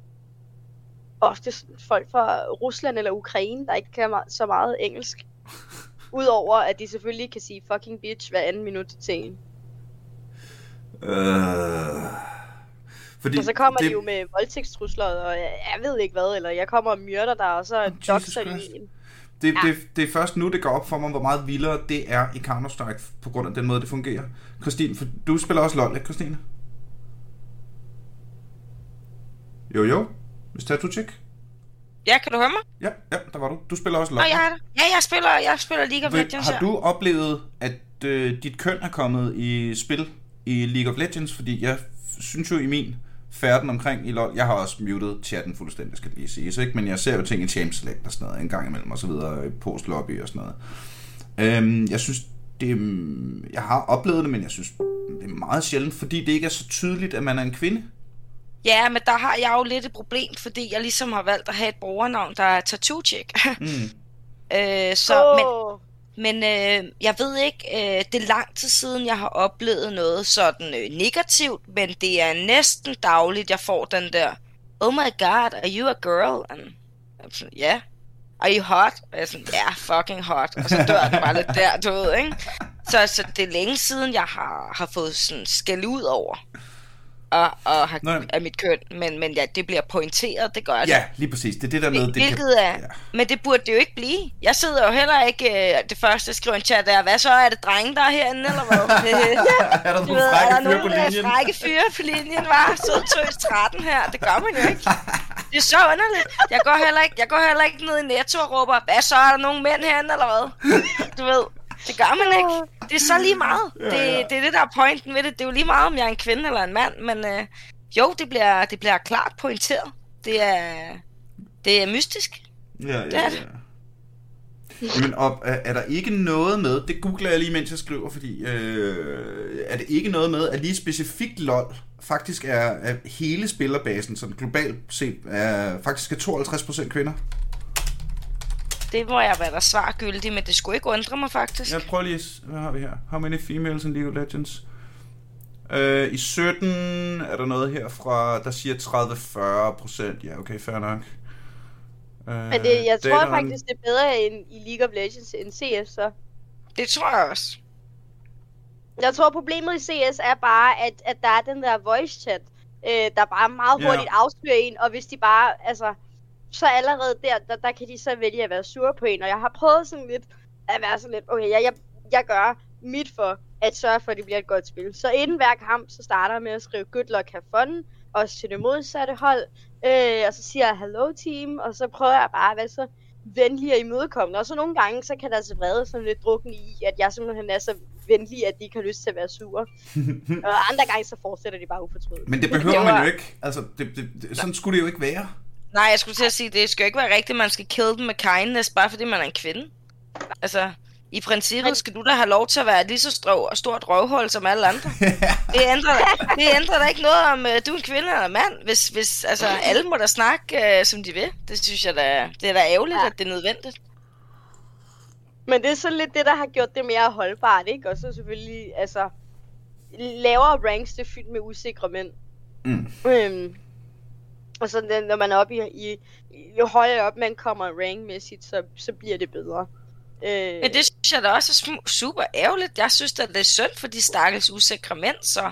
ofte folk fra Rusland eller Ukraine, der ikke kan så meget engelsk. [laughs] Udover at de selvfølgelig kan sige fucking bitch hver anden minut til en. Øh... Fordi Og så kommer det, de jo med voldtægtstrusler, og jeg, ved ikke hvad, eller jeg kommer og myrder dig, og så Jesus doxer de en. Det, Ja. det, det er først nu, det går op for mig, hvor meget vildere det er i Counter-Strike, på grund af den måde, det fungerer. Christine, for du spiller også LoL, ikke Christine? Jo, jo. Hvis du tjek. Ja, kan du høre mig? Ja, ja, der var du. Du spiller også er der. Ja, jeg spiller, jeg spiller League of Legends Har du oplevet, at øh, dit køn er kommet i spil i League of Legends? Fordi jeg synes jo i min færden omkring i LoL, jeg har også muted chatten fuldstændig, skal det lige siges, ikke? Men jeg ser jo ting i Champ Select og sådan noget en gang imellem, og så videre, i post lobby og sådan noget. Øhm, jeg synes, det jeg har oplevet det, men jeg synes, det er meget sjældent, fordi det ikke er så tydeligt, at man er en kvinde. Ja, men der har jeg jo lidt et problem, fordi jeg ligesom har valgt at have et brugernavn, der er Tattoo Chick. Mm. [laughs] øh, så, men, Åh, Men øh, jeg ved ikke, øh, det er lang tid siden, jeg har oplevet noget sådan øh, negativt, men det er næsten dagligt, jeg får den der, oh my god, are you a girl? And, er ja. Yeah. Are you hot? Og jeg er sådan, ja, yeah, fucking hot. Og så dør den bare lidt der, du ved, ikke? Så, så det er længe siden, jeg har, har fået sådan skæld ud over og, og har, Nej. af mit køn. Men, men ja, det bliver pointeret, det gør det. Ja, lige præcis. Det er det der med, det Hvilket er, Ja. men det burde det jo ikke blive. Jeg sidder jo heller ikke, øh, det første skriver en chat er, hvad så, er det drenge, der er herinde, eller hvad? [laughs] er der nogle er frække der fyre på nogle øh, linjen? frække fyre på linjen, var? Sød tøs 13 her, det gør man jo ikke. Det er så underligt. Jeg går heller ikke, jeg går heller ikke ned i Netto og råber, hvad så, er der nogle mænd herinde, eller hvad? Du ved, det gør man ikke. Det er så lige meget. Det, det er det, der er pointen ved det. Det er jo lige meget, om jeg er en kvinde eller en mand, men øh, jo, det bliver, det bliver klart pointeret. Det er, det er mystisk. Ja, Det ja, er ja. Men op, er, er der ikke noget med, det googler jeg lige, mens jeg skriver, fordi øh, er det ikke noget med, at lige specifikt LOL faktisk er, er hele spillerbasen, sådan globalt set, er, faktisk er 52% kvinder? Det må jeg være der svargyldig, men det skulle ikke undre mig faktisk. Jeg prøver lige, hvad har vi her? How many females in League of Legends? Øh, I 17 er der noget her fra, der siger 30-40%. Ja, okay, fair nok. Øh, Men det, jeg tror Data on- faktisk, det er bedre end i League of Legends end CS, så. Det tror jeg også. Jeg tror, problemet i CS er bare, at, at der er den der voice chat, øh, der bare meget hurtigt afslører en, og hvis de bare, altså, så allerede der, der, der kan de så vælge at være sure på en, og jeg har prøvet sådan lidt at være sådan lidt, okay, jeg, jeg, jeg gør mit for at sørge for, at det bliver et godt spil. Så inden hver kamp, så starter jeg med at skrive good luck, have fun, også til det modsatte hold, øh, og så siger jeg hello team, og så prøver jeg bare at være så venlig og imødekommende. Og så nogle gange, så kan der så vrede sådan lidt drukken i, at jeg simpelthen er så venlig, at de ikke har lyst til at være sure. [laughs] og andre gange, så fortsætter de bare ufortrødet. Men det behøver man jo ikke. Altså, det, det, det, sådan skulle det jo ikke være. Nej, jeg skulle til at sige, det skal jo ikke være rigtigt, at man skal kill dem med kindness, bare fordi man er en kvinde. Altså, i princippet skal du da have lov til at være lige så strå og stort røvhul som alle andre. [laughs] det, ændrer, det ændrer da ikke noget om, uh, du er en kvinde eller en mand. Hvis, hvis, altså, alle må da snakke, uh, som de vil. Det synes jeg da, det er da ærgerligt, ja. at det er nødvendigt. Men det er sådan lidt det, der har gjort det mere holdbart, ikke? Og så selvfølgelig, altså, lavere ranks, det er fyldt med usikre mænd. Mm. Øhm, og så når man er oppe i, i, jo højere op man kommer rankmæssigt, så, så bliver det bedre. Øh... Men det synes jeg da også er super ærgerligt. Jeg synes at det er synd for de stakkels usikre mænd, så...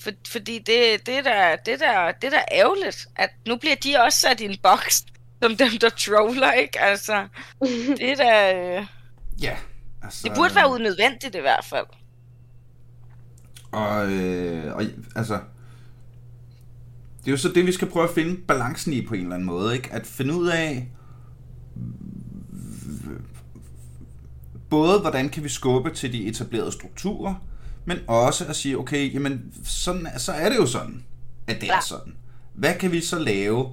For, fordi det, det, der, det, der, det der ærgerligt, at nu bliver de også sat i en boks, som dem, der troller, ikke? Altså, [laughs] det er da... Øh... Ja, altså... Det burde være unødvendigt i hvert fald. Og, øh, og altså... Det er jo så det, vi skal prøve at finde balancen i på en eller anden måde, ikke? At finde ud af, både hvordan kan vi skubbe til de etablerede strukturer, men også at sige, okay, jamen, sådan, så er det jo sådan, at det er sådan. Hvad kan vi så lave,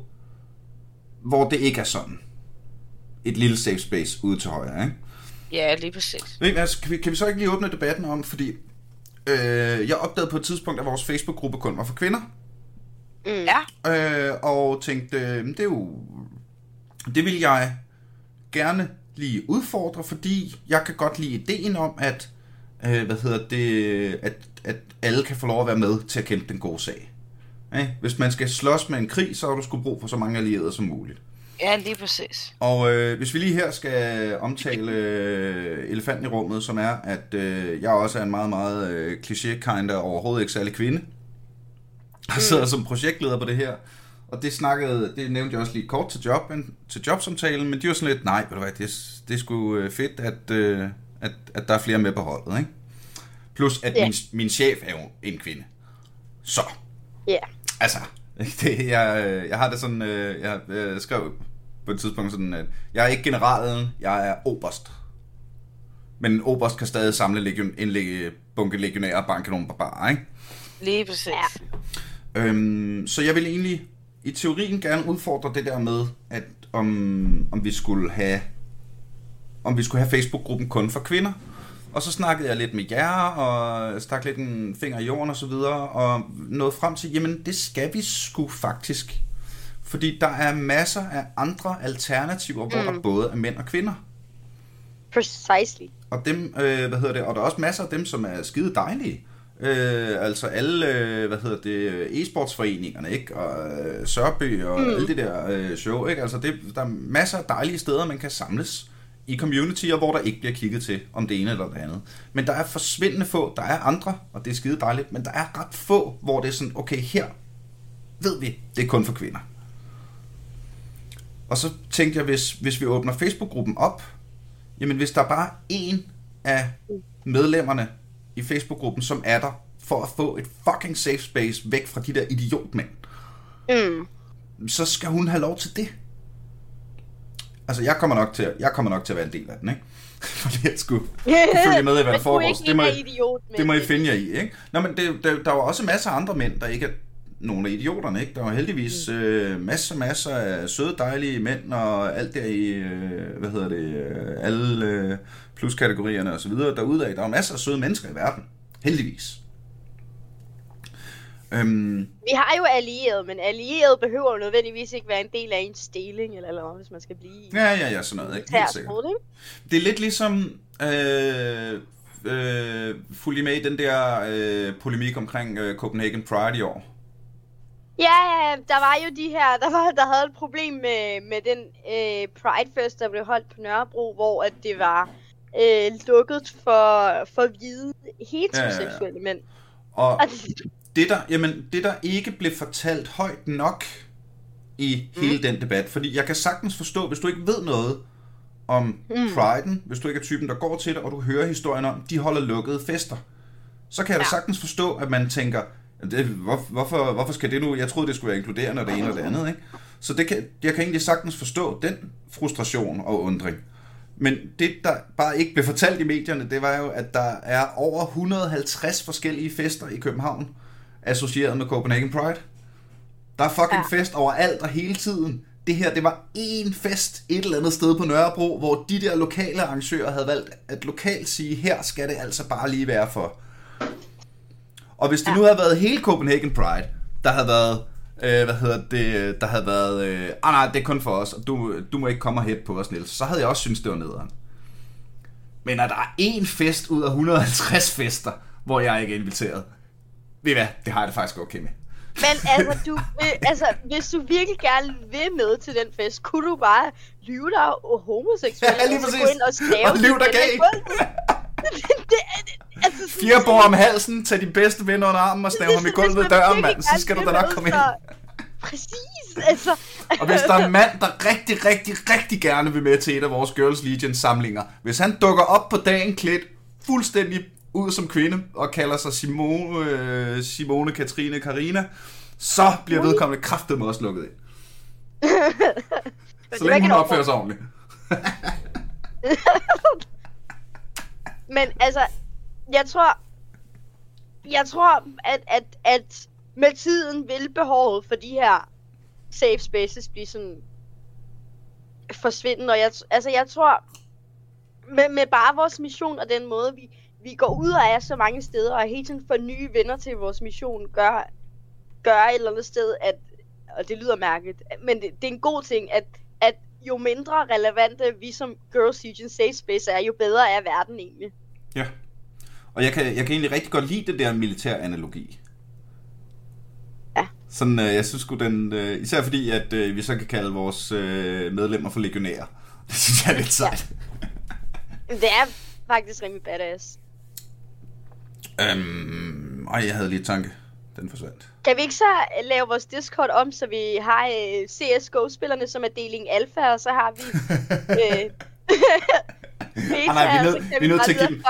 hvor det ikke er sådan? Et lille safe space ude til højre, ikke? Ja, lige præcis. Men, altså, kan, vi, kan vi så ikke lige åbne debatten om, fordi øh, jeg opdagede på et tidspunkt, at vores Facebook-gruppe kun var for kvinder. Mm. Ja. Øh, og tænkte, øh, det er jo... Det vil jeg gerne lige udfordre, fordi jeg kan godt lide ideen om, at, øh, hvad hedder det, at, at alle kan få lov at være med til at kæmpe den gode sag. Ja? Hvis man skal slås med en krig, så har du sgu brug for så mange allierede som muligt. Ja, lige præcis. Og øh, hvis vi lige her skal omtale [laughs] øh, elefanten i rummet, som er, at øh, jeg også er en meget, meget øh, kliché-kind overhovedet ikke særlig kvinde. Jeg sidder mm. som projektleder på det her, og det snakkede, det nævnte jeg også lige kort til, job, til jobsamtalen, men de var sådan lidt, nej, ved du hvad, det, det er sgu øh, fedt, at, øh, at, at der er flere med på holdet, ikke? Plus, at yeah. min, min chef er jo en kvinde. Så. Ja. Yeah. Altså, det, jeg, jeg har det sådan, øh, jeg, jeg skrev på et tidspunkt sådan, at jeg er ikke generalen, jeg er oberst. Men en oberst kan stadig samle legion, en bunke legionære og banke nogle barbarer, ikke? Lige præcis. Ja. Øhm, så jeg vil egentlig i teorien gerne udfordre det der med, at om, om vi skulle have om vi skulle have Facebook-gruppen kun for kvinder. Og så snakkede jeg lidt med jer, og stak lidt en finger i jorden og så videre, og nåede frem til, jamen det skal vi sgu faktisk. Fordi der er masser af andre alternativer, hvor mm. der både er mænd og kvinder. Precisely. Og dem, øh, hvad hedder det, og der er også masser af dem, som er skide dejlige. Øh, altså alle, øh, hvad hedder det, e-sportsforeningerne, ikke? Og øh, Sørby og mm. alle de der øh, show, ikke? Altså det, der er masser af dejlige steder, man kan samles i communityer, hvor der ikke bliver kigget til om det ene eller det andet. Men der er forsvindende få, der er andre, og det er skide dejligt, men der er ret få, hvor det er sådan, okay, her ved vi, det er kun for kvinder. Og så tænkte jeg, hvis, hvis vi åbner Facebook-gruppen op, jamen hvis der bare er en af medlemmerne i Facebook-gruppen, som er der for at få et fucking safe space væk fra de der idiotmænd, mm. så skal hun have lov til det. Altså, jeg kommer nok til, jeg kommer nok til at være en del af den, ikke? [laughs] Fordi jeg skulle følge med i, hvad der [laughs] foregår. Det må, idiot, det må I finde jer i, ikke? Nå, men det, der, der var også masser af andre mænd, der ikke er nogle af idioterne, ikke? Der var heldigvis mm. øh, masser, masser af søde, dejlige mænd, og alt der i, øh, hvad hedder det, øh, alle øh, pluskategorierne og så videre derude af. Der var masser af søde mennesker i verden. Heldigvis. Øhm, vi har jo allierede, men allierede behøver jo nødvendigvis ikke være en del af en stilling, eller, eller hvis man skal blive Ja, ja, ja, sådan noget. Ikke? Helt sikkert. Ikke? Det er lidt ligesom... Øh, øh, fulgte med i den der øh, polemik omkring øh, Copenhagen Pride i år? Ja, der var jo de her, der, var, der havde et problem med, med den øh, Pride Fest, der blev holdt på Nørrebro, hvor at det var øh, lukket for, for hvide heteroseksuelle ja, ja, ja. mænd. Og det der, jamen, det der ikke blev fortalt højt nok i hele mm. den debat, fordi jeg kan sagtens forstå, hvis du ikke ved noget om mm. Pride'en, hvis du ikke er typen, der går til det, og du hører historien om, de holder lukkede fester. Så kan jeg ja. da sagtens forstå, at man tænker, det, hvor, hvorfor, hvorfor skal det nu? Jeg troede, det skulle være inkluderende, og det ene og det andet. Ikke? Så det kan, jeg kan egentlig sagtens forstå den frustration og undring. Men det, der bare ikke blev fortalt i medierne, det var jo, at der er over 150 forskellige fester i København, associeret med Copenhagen Pride. Der er fucking ja. fest overalt og hele tiden. Det her, det var én fest et eller andet sted på Nørrebro, hvor de der lokale arrangører havde valgt at lokalt sige, her skal det altså bare lige være for. Og hvis det ja. nu havde været hele Copenhagen Pride, der havde været, øh, hvad hedder det, der havde været, øh, ah nej, det er kun for os, og du, du må ikke komme og hætte på os, Niels, så havde jeg også syntes, det var nederen. Men at der er én fest ud af 150 fester, hvor jeg ikke er inviteret, ved hvad, det har jeg det faktisk okay med. Men [laughs] altså, du, altså, hvis du virkelig gerne vil med til den fest, kunne du bare lyve dig homoseksuel, ja, lige præcis. og gå ind og stave og lyve dig gay. [laughs] det, det, altså, sådan, Fire bord om halsen, tag de bedste venner under armen og stave ham i gulvet i døren, mand. Så skal du da nok komme ind. Præcis, altså. Og hvis der er en mand, der rigtig, rigtig, rigtig gerne vil med til et af vores Girls Legion samlinger, hvis han dukker op på dagen klædt fuldstændig ud som kvinde og kalder sig Simone, øh, Simone Katrine Karina, så bliver vedkommende kraftet med os lukket ind. [laughs] så længe hun opfører sig ordentligt. [laughs] Men altså, jeg tror, jeg tror, at, at, at med tiden vil behovet for de her safe spaces blive sådan forsvinde. Og jeg, altså, jeg tror, med, med bare vores mission og den måde, vi, vi går ud og er så mange steder, og hele tiden får nye venner til vores mission, gør, gør et eller andet sted, at, og det lyder mærkeligt, men det, det er en god ting, at, at jo mindre relevante vi som Girls Legion Safe Space er, jo bedre er verden egentlig. Ja. Og jeg kan, jeg kan egentlig rigtig godt lide det der militær analogi. Ja. Sådan, øh, jeg synes den, øh, især fordi, at øh, vi så kan kalde vores øh, medlemmer for legionærer. [laughs] Det synes jeg er lidt sejt. Ja. Det er faktisk rimelig badass. Øhm, ej, jeg havde lige et tanke. Den forsvandt. Kan vi ikke så lave vores Discord om, så vi har øh, CSGO-spillerne som er deling alfa, og så har vi... [laughs] øh, [laughs] ah, nej, vi er nødt, vi er nødt til at give dem,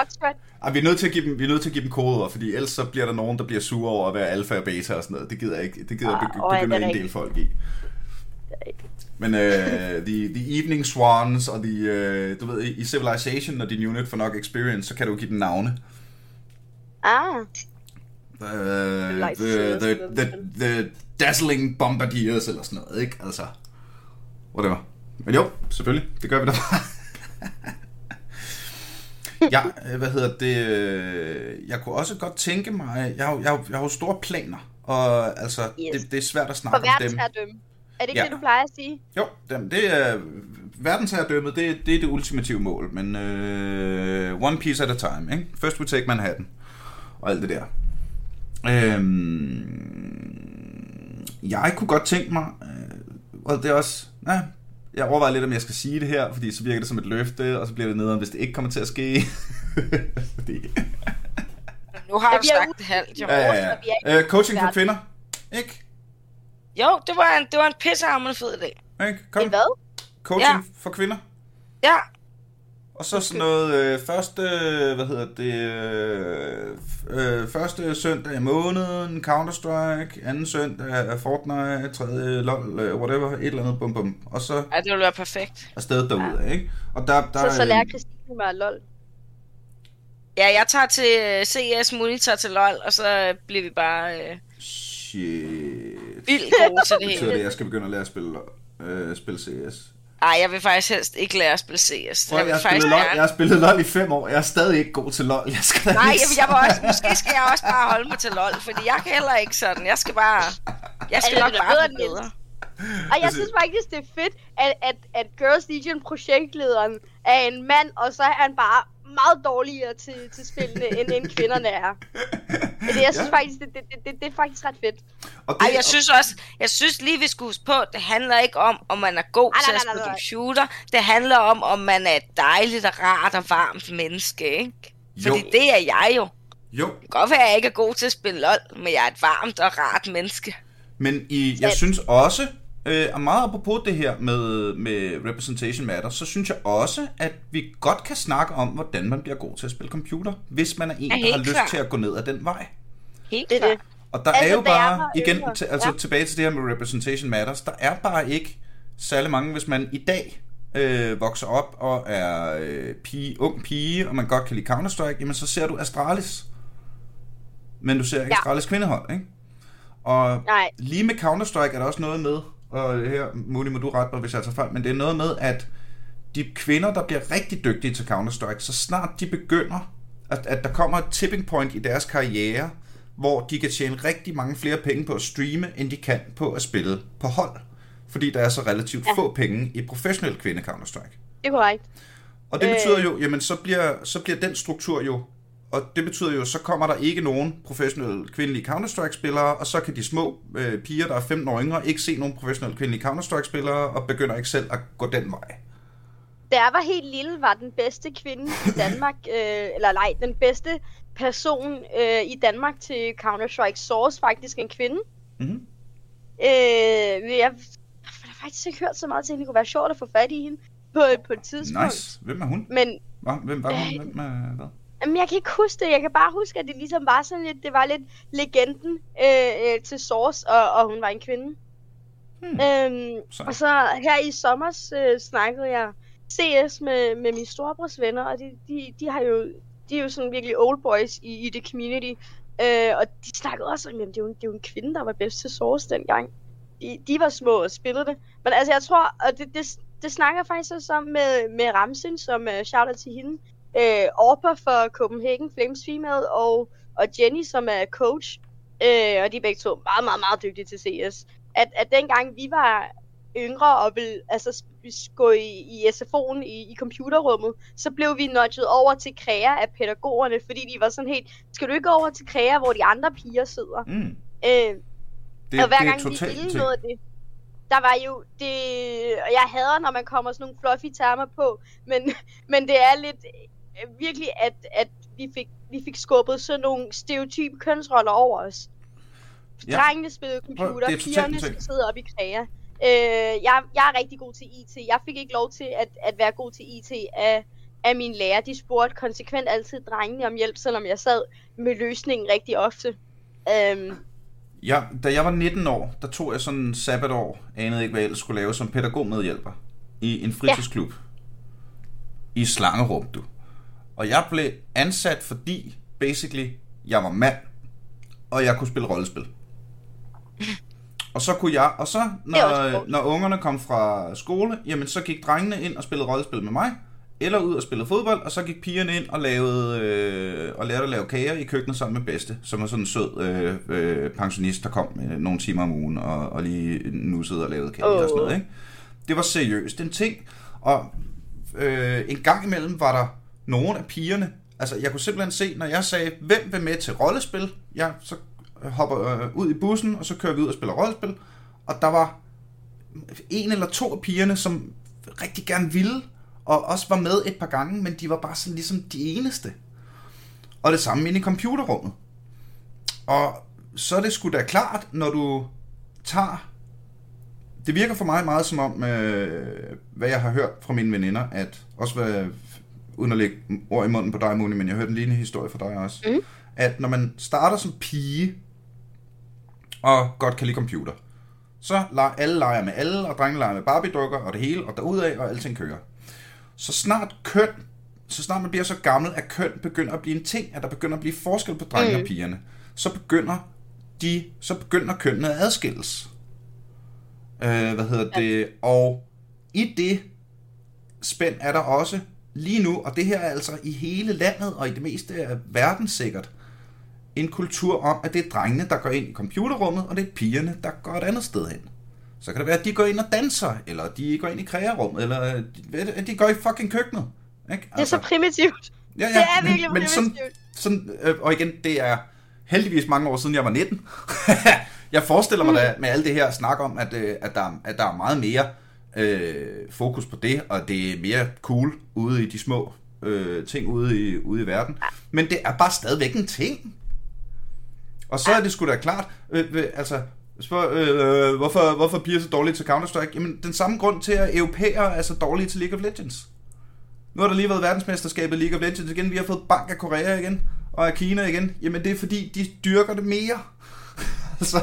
ah, vi er nødt til at give dem, vi er nødt til at give dem koder, fordi ellers så bliver der nogen, der bliver sure over at være alfa og beta og sådan noget. Det gider jeg ikke. Det gider jeg ah, begynde at inddele folk i. Men uh, the, the Evening Swans og the, uh, du ved, i Civilization og din unit for nok experience, så kan du give dem navne. Ah. The, the, the, the, the Dazzling Bombardiers eller sådan noget, ikke? Altså, whatever. Men jo, selvfølgelig, det gør vi da bare. [laughs] ja, øh, hvad hedder det? Øh, jeg kunne også godt tænke mig, jeg har, jeg har, jeg har jo store planer, og altså, yes. det, det er svært at snakke om dem. Er det ikke ja. det, du plejer at sige? Jo, dem, det er verdensherredømmet, det, det er det ultimative mål, men uh, one piece at a time, ikke? First we take Manhattan, og alt det der. Øhm, jeg kunne godt tænke mig, øh, og det er også, ja, jeg overvejer lidt, om jeg skal sige det her, fordi så virker det som et løfte, og så bliver det nederen, hvis det ikke kommer til at ske. [laughs] fordi... Nu har du sagt det halvt, jo. Ja, ja, ja. Uh, coaching for kvinder, ikke? Jo, det var en, det var en pissehammerende fed idé. Ikke? Kom. Det hvad? Coaching ja. for kvinder. Ja. Og så sådan noget øh, første, hvad hedder det, øh, øh, første søndag i måneden, Counter-Strike, anden søndag af Fortnite, tredje LOL, øh, whatever, et eller andet, bum bum. Og så... Ja, det ville være perfekt. Afsted derude, ja. ikke? Og der, der, så, så lærer Christine mig LOL. Ja, jeg tager til øh, CS, Muni tager til LOL, og så bliver vi bare... Øh, Shit. Vildt gode til det [laughs] hele. Det det, jeg skal begynde at lære at spille, øh, spille CS. Nej, jeg vil faktisk helst ikke lære at spille CS. Prøv, jeg, jeg, faktisk LOL, jeg har spillet LOL i fem år. Jeg er stadig ikke god til LOL. Jeg skal Nej, jeg, jeg også, måske skal jeg også bare holde mig til LOL, fordi jeg kan heller ikke sådan. Jeg skal bare... Jeg skal nok bare blive bedre. Og jeg synes faktisk, det er fedt, at, at, at Girls Legion projektlederen er en mand, og så er han bare meget dårligere til, til spillene, end, end kvinderne er. Det, jeg synes ja. faktisk, det, det, det, det, er faktisk ret fedt. Og det, Ej, jeg synes også, jeg synes lige, vi skulle huske på, det handler ikke om, om man er god Ej, til at spille computer. Det handler om, om man er et dejligt og rart og varmt menneske, ikke? Fordi jo. det er jeg jo. Jo. Det kan godt være, at jeg ikke er god til at spille LOL, men jeg er et varmt og rart menneske. Men i, jeg synes også, Øh, og meget apropos det her med, med Representation Matter, så synes jeg også, at vi godt kan snakke om, hvordan man bliver god til at spille computer, hvis man er en, Ja, der har lyst klart. til at gå ned ad den vej. Helt Det er det. Og der Altså, er jo bare, var igen, til, altså ja. tilbage til det her med Representation Matters, der er bare ikke særlig mange, hvis man i dag øh, vokser op og er øh, pige, ung pige, og man godt kan lide Counter-Strike, jamen så ser du Astralis. Men du ser ikke Ja. Astralis kvindehold, ikke? Og Nej. lige med Counter-Strike er der også noget med, og her, Moni, må du rette mig, hvis jeg tager fejl, men det er noget med, at de kvinder, der bliver rigtig dygtige til Counter-Strike, så snart de begynder, at, at der kommer et tipping point i deres karriere, hvor de kan tjene rigtig mange flere penge på at streame, end de kan på at spille på hold. Fordi der er så relativt ja. få penge i professionel kvinde Counter-Strike. Det er korrekt. Og det Øh. betyder jo, jamen så bliver, så bliver den struktur jo, og det betyder jo, så kommer der ikke nogen professionelle kvindelige Counter-Strike-spillere, og så kan de små øh, piger, der er 15 år yngre, ikke se nogen professionelle kvindelige Counter-Strike-spillere, og begynder ikke selv at gå den vej. Da jeg var helt lille, var den bedste kvinde i [laughs] Danmark, øh, eller nej, den bedste person øh, i Danmark til Counter-Strike Source faktisk en kvinde. Mhm. Øh, jeg har faktisk ikke hørt så meget til, at det kunne være sjovt at få fat i hende på, på et tidspunkt. Nice. Hvem er hun? Men Hva? Hvem var hun? Øh. Hvem er hvad? Jamen, jeg kan ikke huske det. Jeg kan bare huske, at det ligesom var sådan lidt, det var lidt legenden øh, øh, til Source, og, og hun var en kvinde. Hmm. Øhm, Så. og så her i sommer øh, snakkede jeg CS med, med mine storebrors venner, og de, de, de har jo, de er jo sådan virkelig old boys i, i det community. Øh, og de snakkede også om, at det er, jo, en- det er jo en kvinde, der var bedst til Source dengang. De, de var små og spillede det. Men altså, jeg tror, og det, det, det snakker jeg faktisk også om med, med Ramsin, som uh, shouter til hende. Øh, Orpa for Copenhagen Flames Female, og, og Jenny, som er coach. Øh, og de er begge to meget, meget, meget dygtige til CS. At, at dengang vi var yngre og ville altså, gå i, i SFO'en i, i computerrummet, så blev vi nudget over til Krea af pædagogerne, fordi de var sådan helt, skal du ikke gå over til Krea, hvor de andre piger sidder? Mm. Øh, Det, og hver det gang vi totalt ville ting. noget af det, der var jo det, og jeg hader, når man kommer sådan nogle fluffy termer på, men, [laughs] men det er lidt virkelig, at, at vi, fik, vi fik skubbet sådan nogle stereotype kønsroller over os. Ja. Drengene spillede computer, er totalt pigerne skulle sidde op i kræger. Øh, jeg, jeg er rigtig god til IT. Jeg fik ikke lov til at, at være god til IT af, af mine lærer. De spurgte konsekvent altid drengene om hjælp, selvom jeg sad med løsningen rigtig ofte. Øhm, Ja, da jeg var 19 år, der tog jeg sådan en sabbatår, anede ikke, hvad jeg ellers skulle lave som pædagogmedhjælper i en fritidsklub ja. i Slangerum, du. Og jeg blev ansat, fordi basically jeg var mand, og jeg kunne spille rollespil. Og så kunne jeg, og så når, når ungerne kom fra skole, jamen så gik drengene ind og spillede rollespil med mig, eller ud og spillede fodbold, og så gik pigerne ind og lavede øh, og lærte at lave kager i køkkenet sammen med bedste, som var sådan en sød øh, øh, pensionist, der kom øh, nogle timer om ugen og, og lige nussede og lavede kager oh. og sådan noget. Ikke? Det var seriøst en ting, og øh, en gang imellem var der nogle af pigerne, altså jeg kunne simpelthen se, når jeg sagde, hvem vil med til rollespil, jeg så øh, hopper øh, ud i bussen, og så kører vi ud og spiller rollespil, og der var en eller to af pigerne, som rigtig gerne ville, og også var med et par gange, men de var bare sådan ligesom de eneste. Og det samme inde i computerrummet. Og så er det sgu da klart, når du tager... Det virker for mig meget som om, øh, hvad jeg har hørt fra mine veninder, at også hvad, uden at lægge ord i munden på dig, Moni, men jeg hørte en lignende historie fra dig også, Mm. at når man starter som pige, og godt kan lide computer, så leger alle leger med alle, og drenge leger med Barbie-dukker, og det hele, og derudaf, og alting kører. Så snart køn, så snart man bliver så gammel, at køn begynder at blive en ting, at der begynder at blive forskel på drengene mm. og pigerne, så begynder de, så begynder kønnene at adskilles. Øh, hvad hedder det? Og i det spænd er der også lige nu, og det her er altså i hele landet og i det meste af verden sikkert, en kultur om, at det er drengene, der går ind i computerrummet, og det er pigerne, der går et andet sted hen. Så kan det være, at de går ind og danser, eller de går ind i kreerummet, eller at de går i fucking køkkenet. Ikke? det er så primitivt. ja, Det er virkelig men, men sådan, sådan, øh, og igen, det er heldigvis mange år siden, jeg var 19. [laughs] jeg forestiller mig da med alt det her snak om, at, øh, at, der, at der er meget mere øh, fokus på det, og det er mere cool ude i de små øh, ting ude i, ude i verden. Men det er bare stadigvæk en ting. Og så er det sgu da klart, øh, øh, altså, Spørg, øh, hvorfor, hvorfor piger er så dårlige til Counter-Strike? Jamen, den samme grund til, at europæere er så dårlige til League of Legends. Nu har der lige været verdensmesterskabet League of Legends igen. Vi har fået bank af Korea igen, og af Kina igen. Jamen, det er fordi, de dyrker det mere. [laughs] altså,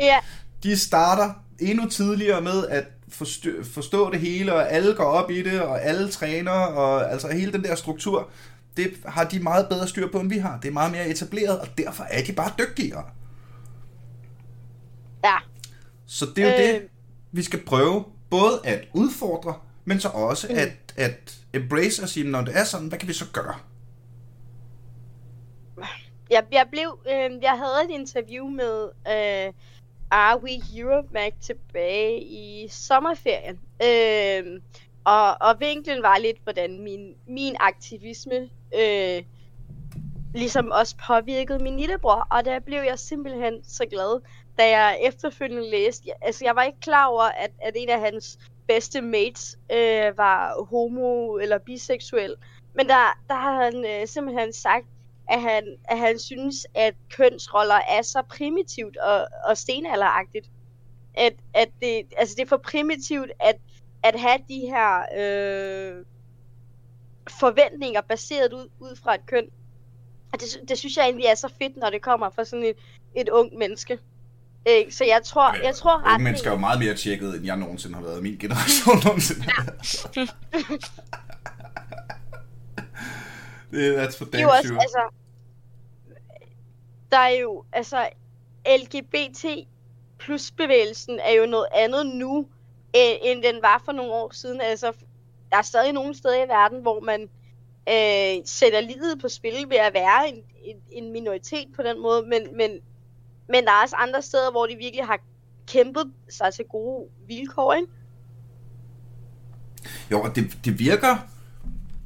Ja, de starter endnu tidligere med at forstå, forstå det hele, og alle går op i det, og alle træner, og altså hele den der struktur, det har de meget bedre styr på, end vi har. Det er meget mere etableret, og derfor er de bare dygtigere. ja. Så det er jo Øh. det, vi skal prøve, både at udfordre, men så også Mm. at, at embrace og sige, når det er sådan, hvad kan vi så gøre? Jeg, jeg blev, øh, jeg havde et interview med øh, Are We Europe Mag tilbage i sommerferien. Øh, og, og vinklen var lidt, hvordan min, min aktivisme øh, ligesom også påvirkede min lillebror. Og der blev jeg simpelthen så glad, da jeg efterfølgende læste. Jeg, altså, jeg var ikke klar over, at, at en af hans bedste mates øh, var homo eller biseksuel. Men der, der har han øh, simpelthen sagt, at han, at han synes, at kønsroller er så primitivt og, og stenalderagtigt. At, at det, altså det er for primitivt at, at have de her øh, forventninger baseret ud, ud fra et køn. Og det, det synes jeg egentlig er så fedt, når det kommer fra sådan et, et ung menneske. Øh, så jeg tror, jeg tror Unge mennesker er jo meget mere tjekket, end jeg nogensinde har været. Min generation [laughs] nogensinde har [laughs] været. Det er that's for det er jo damn også, sure. altså, der er jo, altså, LGBT plus bevægelsen er jo noget andet nu, end den var for nogle år siden. Altså, der er stadig nogle steder i verden, hvor man øh, sætter livet på spil ved at være en, en, en minoritet på den måde, men, men, men der er også andre steder, hvor de virkelig har kæmpet sig til gode vilkår, ikke? Jo, og det, det virker...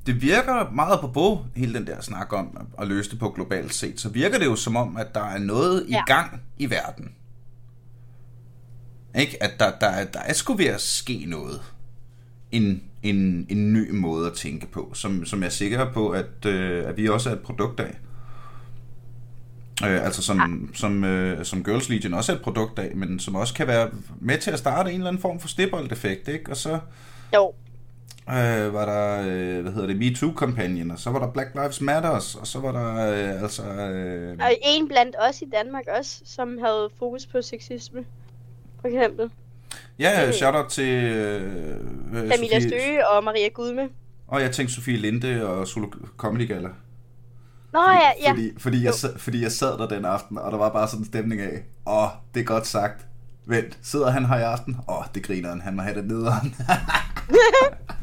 Det virker meget på bog, hele den der snak om at- løse det på globalt set. Så virker det jo som om, at der er noget i Ja. gang i verden. Ikke? At der, der, er- der er sgu ved at ske noget. En, en, en ny måde at tænke på, som, som jeg er sikker på, at, øh, at vi også er et produkt af. Øh, altså som, som, øh, som Girls Legion også er et produkt af, men som også kan være med til at starte en eller anden form for stepbold-effekt, ikke? Og så Jo, øh, var der, øh, hvad hedder det, MeToo-kampagnen, og så var der Black Lives Matters, og så var der øh, altså... Øh, og en blandt os i Danmark også, som havde fokus på sexisme, for eksempel. ja, shout-out til øh, øh, Camilla Støge og Maria Gudme. Og jeg tænkte Sofie Linde og Solo Comedy Gala. Nå ja, ja. Fordi, fordi, jeg, sad- fordi jeg sad der den aften, og der var bare sådan en stemning af, åh, det er godt sagt. Vent, sidder han her i aften? Åh, det griner han, han må have det nederen. [laughs] [laughs]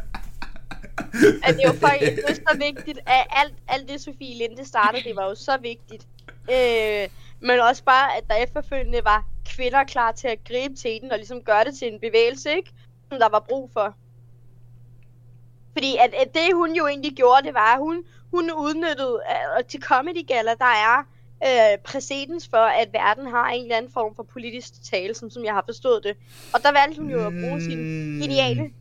at det jo for, det [laughs] er så vigtigt, at alt, alt det Sofie Linde startede, det var jo så vigtigt. Øh, men også bare, at der efterfølgende var kvinder klar til at gribe til den og ligesom gøre det til en bevægelse, ikke? Som der var brug for. Fordi at, at det hun jo egentlig gjorde, det var, at hun, hun udnyttede, øh, og til Comedy Gala, der er øh, præcedens for, at verden har en eller anden form for politisk tale, som, som jeg har forstået det. Og der valgte hun jo at bruge sin geniale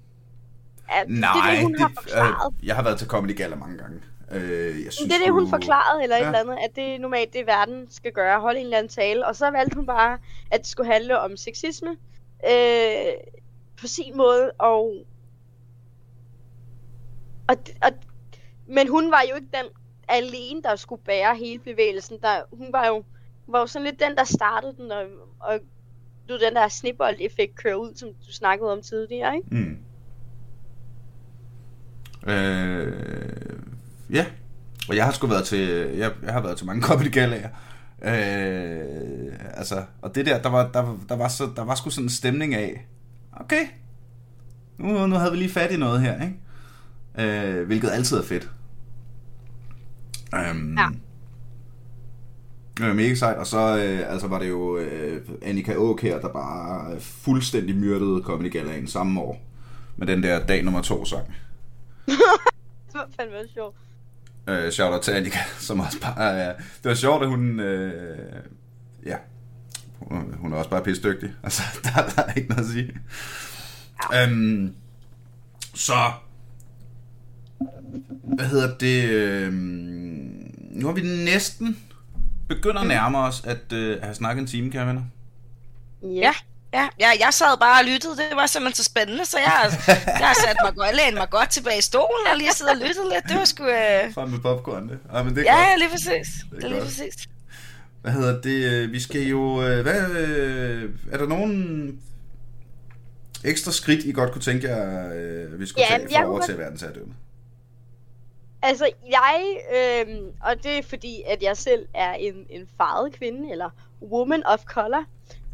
Nej, det er det, hun har forklaret. øh, jeg har været til Comedy Gala mange gange. Øh, jeg synes, det er det, hun du- forklarede, eller ja. et eller andet, at det er normalt det, verden skal gøre, holde en eller anden tale. Og så valgte hun bare, at det skulle handle om sexisme øh, på sin måde. Og, og, og, men hun var jo ikke den alene, der skulle bære hele bevægelsen. Der, hun var jo, var jo sådan lidt den, der startede den, og, og du den der snibbold-effekt kører ud, som du snakkede om tidligere, ikke? Mm. Øh, ja, og jeg har sgu været til, jeg, jeg har været til mange [laughs] comedy galaer. Øh, altså, og det der, der var, der, der, var så, der var sgu sådan en stemning af, okay, nu, nu havde vi lige fat i noget her, ikke? Øh, hvilket altid er fedt. Um, Ja. Det var mega sejt, og så øh, altså var det jo øh, Annika Auk her, der bare fuldstændig myrdede Comedy Galaen samme år. Med den der dag nummer to sang. [laughs] Det var fandme sjovt. Øh, shout out til Annika, som også bare... Øh, det var sjovt, at hun... Øh, ja, hun, hun er også bare pisse dygtig. [laughs] Altså, der, der er ikke noget at sige. Ja. Øhm, så... Hvad hedder det? Øh, nu har vi næsten begyndt at nærme os at øh, have snakket en time, kære venner. Ja. Ja, ja, jeg sad bare og lyttede. Det var simpelthen så spændende, så jeg, [laughs] jeg har sat mig godt, lænet mig godt tilbage i stolen og lige siddet og lyttet lidt. Det var sgu... Øh... Frem med popcorn, det. Ja, men det er Ja, godt. lige præcis. Det er lige godt. præcis. Hvad hedder det? øh, Vi skal jo... øh, Hvad, øh, er der nogen ekstra skridt, I godt kunne tænke jer, øh, vi skulle Ja, tage for at kunne overtage verdensherredømme? Altså, jeg, øh, og det er fordi, at jeg selv er en, en farvet kvinde, eller woman of color.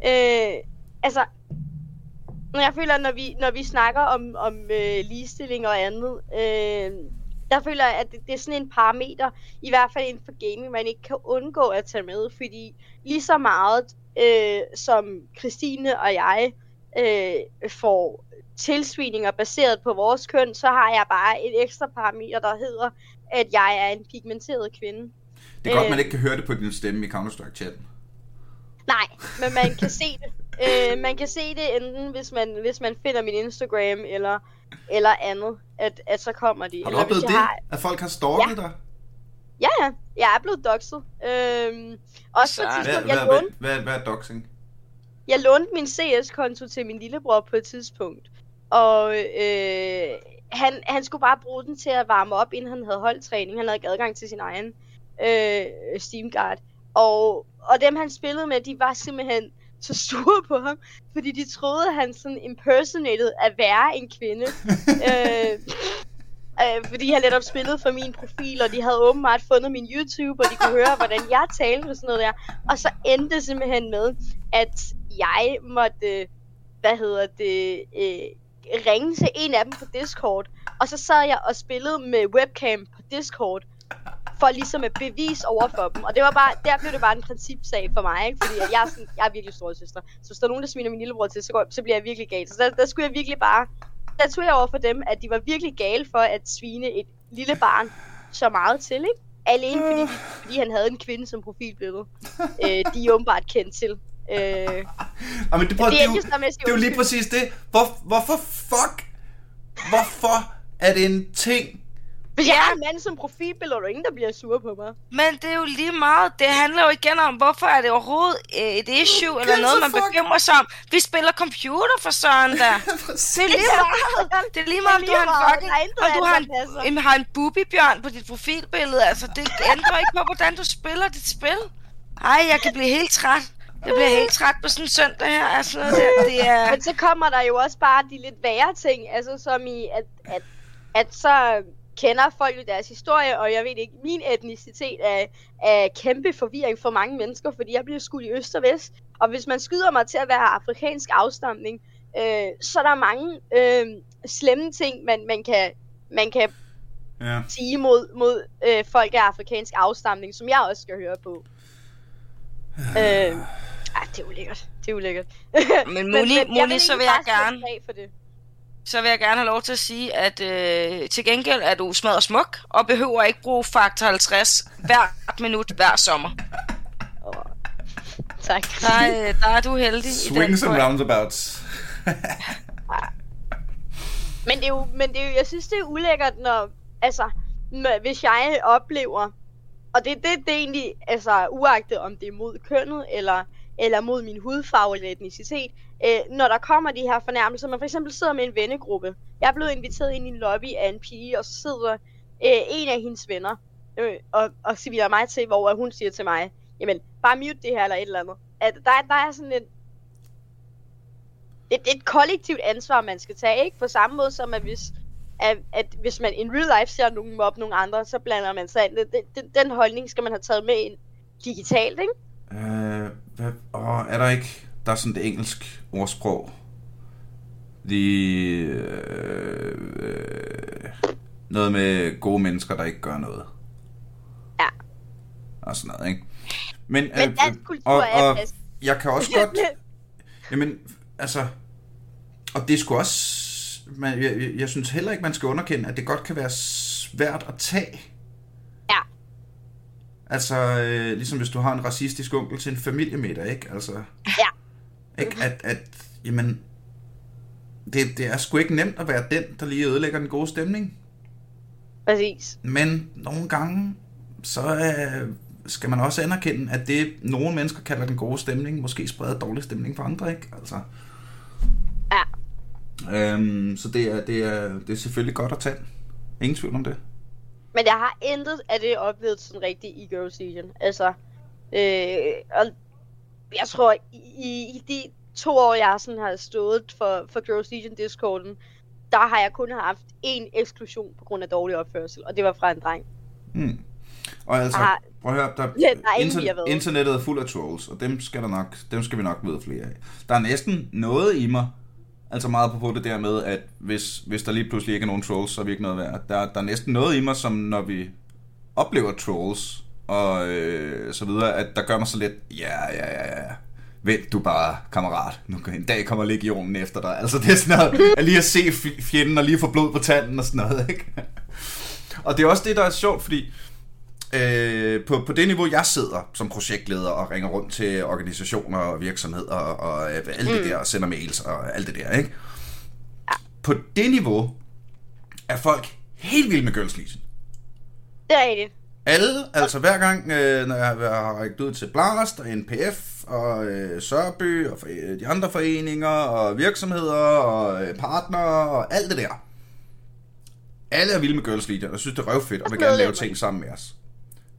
Øh, altså, når jeg føler, når vi, når vi snakker om, om øh, ligestilling og andet, øh, der føler jeg, at det, det er sådan en parameter, i hvert fald inden for gaming, man ikke kan undgå at tage med, fordi lige så meget øh, som Christine og jeg øh, får tilsvininger baseret på vores køn, så har jeg bare et ekstra parameter, der hedder, at jeg er en pigmenteret kvinde. Det er godt, Øh. man ikke kan høre det på din stemme i Counter-Strike-chatten. Nej, men man kan se det. Øh, man kan se det enten, hvis man, hvis man finder min Instagram eller, eller andet, at, at så kommer de. Har du eller oplevet det? har- At folk har stalket dig? Ja, ja. Jeg er blevet doxet. Øhm, også Så- på et Hvad, tidspunkt, hvad, jeg hvad, lånte, hvad, hvad er doxing? jeg lånte min CS-konto til min lillebror på et tidspunkt. Og øh, han, han skulle bare bruge den til at varme op, inden han havde holdtræning. Han havde ikke adgang til sin egen øh, Steam Guard. Og, og dem, han spillede med, de var simpelthen så sure på ham, fordi de troede, at han sådan impersonated at være en kvinde. [laughs] øh, øh, fordi han netop spillede for min profil, og de havde åbenbart fundet min YouTube, og de kunne høre, hvordan jeg talte og sådan noget der. Og så endte det simpelthen med, at jeg måtte, hvad hedder det, øh, ringe til en af dem på Discord. Og så sad jeg og spillede med webcam på Discord, for ligesom at bevise over for dem. Og det var bare, der blev det bare en principsag for mig, ikke? Fordi jeg, er sådan, jeg er virkelig stor søster. Så hvis der er nogen, der sviner min lillebror til, så, går, så bliver jeg virkelig gal. Så der, der skulle jeg virkelig bare, der tog jeg over for dem, at de var virkelig gale for at svine et lille barn så meget til, ikke? Alene fordi, de, fordi han havde en kvinde som profilbillede. Øh, de er åbenbart kendt til. Øh, Ah, men det, prøv, Det det, er jo, det er jo lige præcis det. Hvor, hvorfor fuck? Hvorfor er det en ting? Hvis jeg Ja. har en mand som profilbillede, er der ingen, der bliver sur på mig. Men det er jo lige meget. Det handler jo igen om, hvorfor er det overhovedet øh, et issue, eller noget, man fuck? bekymrer sig om. Vi spiller computer for søren der. [laughs] Det er lige meget. Det er lige meget, om du har en fucking... Om du har en, en, har en boobybjørn på dit profilbillede. Altså, det ændrer ikke på, hvordan du spiller dit spil. Ej, jeg kan blive helt træt. Jeg bliver helt træt på sådan en søndag her. Altså, det, det er... Men så kommer der jo også bare de lidt værre ting, altså som i, at, at, at så kender folk jo deres historie, og jeg ved ikke, min etnicitet er, er kæmpe forvirring for mange mennesker, fordi jeg bliver skudt i øst og vest. Og hvis man skyder mig til at være afrikansk afstamning, øh, så er der mange øh, slemme ting, man, man kan, man kan Ja. sige mod, mod øh, folk af afrikansk afstamning, som jeg også skal høre på. øh, ej, det er ulækkert. Det er ulækkert. Men Moni, jeg Moni så vil jeg gerne... For det. Så vil jeg gerne have lov til at sige, at øh, til gengæld er du smadret smuk, og behøver ikke bruge faktor 50 hvert minut hver sommer. Tak. Der, er- der er du heldig i den Swings and point. roundabouts. [laughs] Men det er jo, men det er jo, jeg synes, det er ulækkert, når, altså, når, hvis jeg oplever, og det, det, det er egentlig, altså, uagtet om det er mod kønnet, eller, eller mod min hudfarve eller etnicitet, øh, når der kommer de her fornærmelser, man for eksempel sidder med en vennegruppe, jeg er blevet inviteret ind i en lobby af en pige, og så sidder øh, en af hendes venner, øh, og, og siger mig til, hvor hun siger til mig, jamen, bare mute det her, eller et eller andet. At der, der er sådan en, et, et kollektivt ansvar, man skal tage, ikke? På samme måde som, at hvis, at, at hvis man in real life ser nogen mobbe nogle andre, så blander man sig ind. Den, den, den holdning skal man have taget med ind digitalt, ikke? Øh, hvad, åh, er der ikke... Der er sådan et engelsk ordsprog. De... Øh, øh, noget med gode mennesker, der ikke gør noget. Ja. Og sådan noget, ikke? Men, Men dansk kultur og, er og bedst. jeg kan også godt... [laughs] Jamen, altså... Og det skulle også... Man, jeg, jeg, jeg synes heller ikke, man skal underkende, at det godt kan være svært at tage. Ja. Altså, øh, ligesom hvis du har en racistisk onkel til en familiemiddag, ikke? Altså, Ja. Ikke? At, at, jamen, det, det er sgu ikke nemt at være den, der lige ødelægger den gode stemning. Præcis. Men nogle gange, så øh, skal man også anerkende, at det, nogle mennesker kalder den gode stemning, måske spreder dårlig stemning for andre, ikke? Altså, Ja. øhm, så det er, det, er, det er selvfølgelig godt at tage. Ingen tvivl om det. Men jeg har intet af det oplevet sådan rigtigt i Girls Legion. Altså, øh, og jeg tror, i, i de to år, jeg sådan har stået for, for Girls Legion Discorden, der har jeg kun haft én eksklusion på grund af dårlig opførsel, og det var fra en dreng. Hmm. Og altså, Ah. prøv at høre, der, Ja, der er ingen, har været. internettet er fuld af trolls, og dem skal, der nok, dem skal vi nok møde flere af. Der er næsten noget i mig, altså meget på det der med, at hvis, hvis der lige pludselig ikke er nogen trolls, så er vi ikke noget værd. Der, der er næsten noget i mig, som når vi oplever trolls, og øh, så videre, at der gør mig så lidt, ja, ja, ja, ja, vent du bare, kammerat, nu en dag kommer legionen efter dig. Altså det er sådan noget, at lige at se fjenden og lige få blod på tanden og sådan noget, [laughs] ikke? Og det er også det, der er sjovt, fordi øh, på, på det niveau, jeg sidder som projektleder og ringer rundt til organisationer og virksomheder og, og øh, alt det der, og sender mails og alt det der, ikke? På det niveau er folk helt vilde med Girls Legion. Det er rigtigt. Alle, altså hver gang, øh, når jeg har rækket ud til Blast og NPF og øh, Sørby og for- de andre foreninger og virksomheder og øh, partnere og alt det der. Alle er vilde med Girls Leader og synes, det er røvfedt og vil gerne lave ting sammen med os.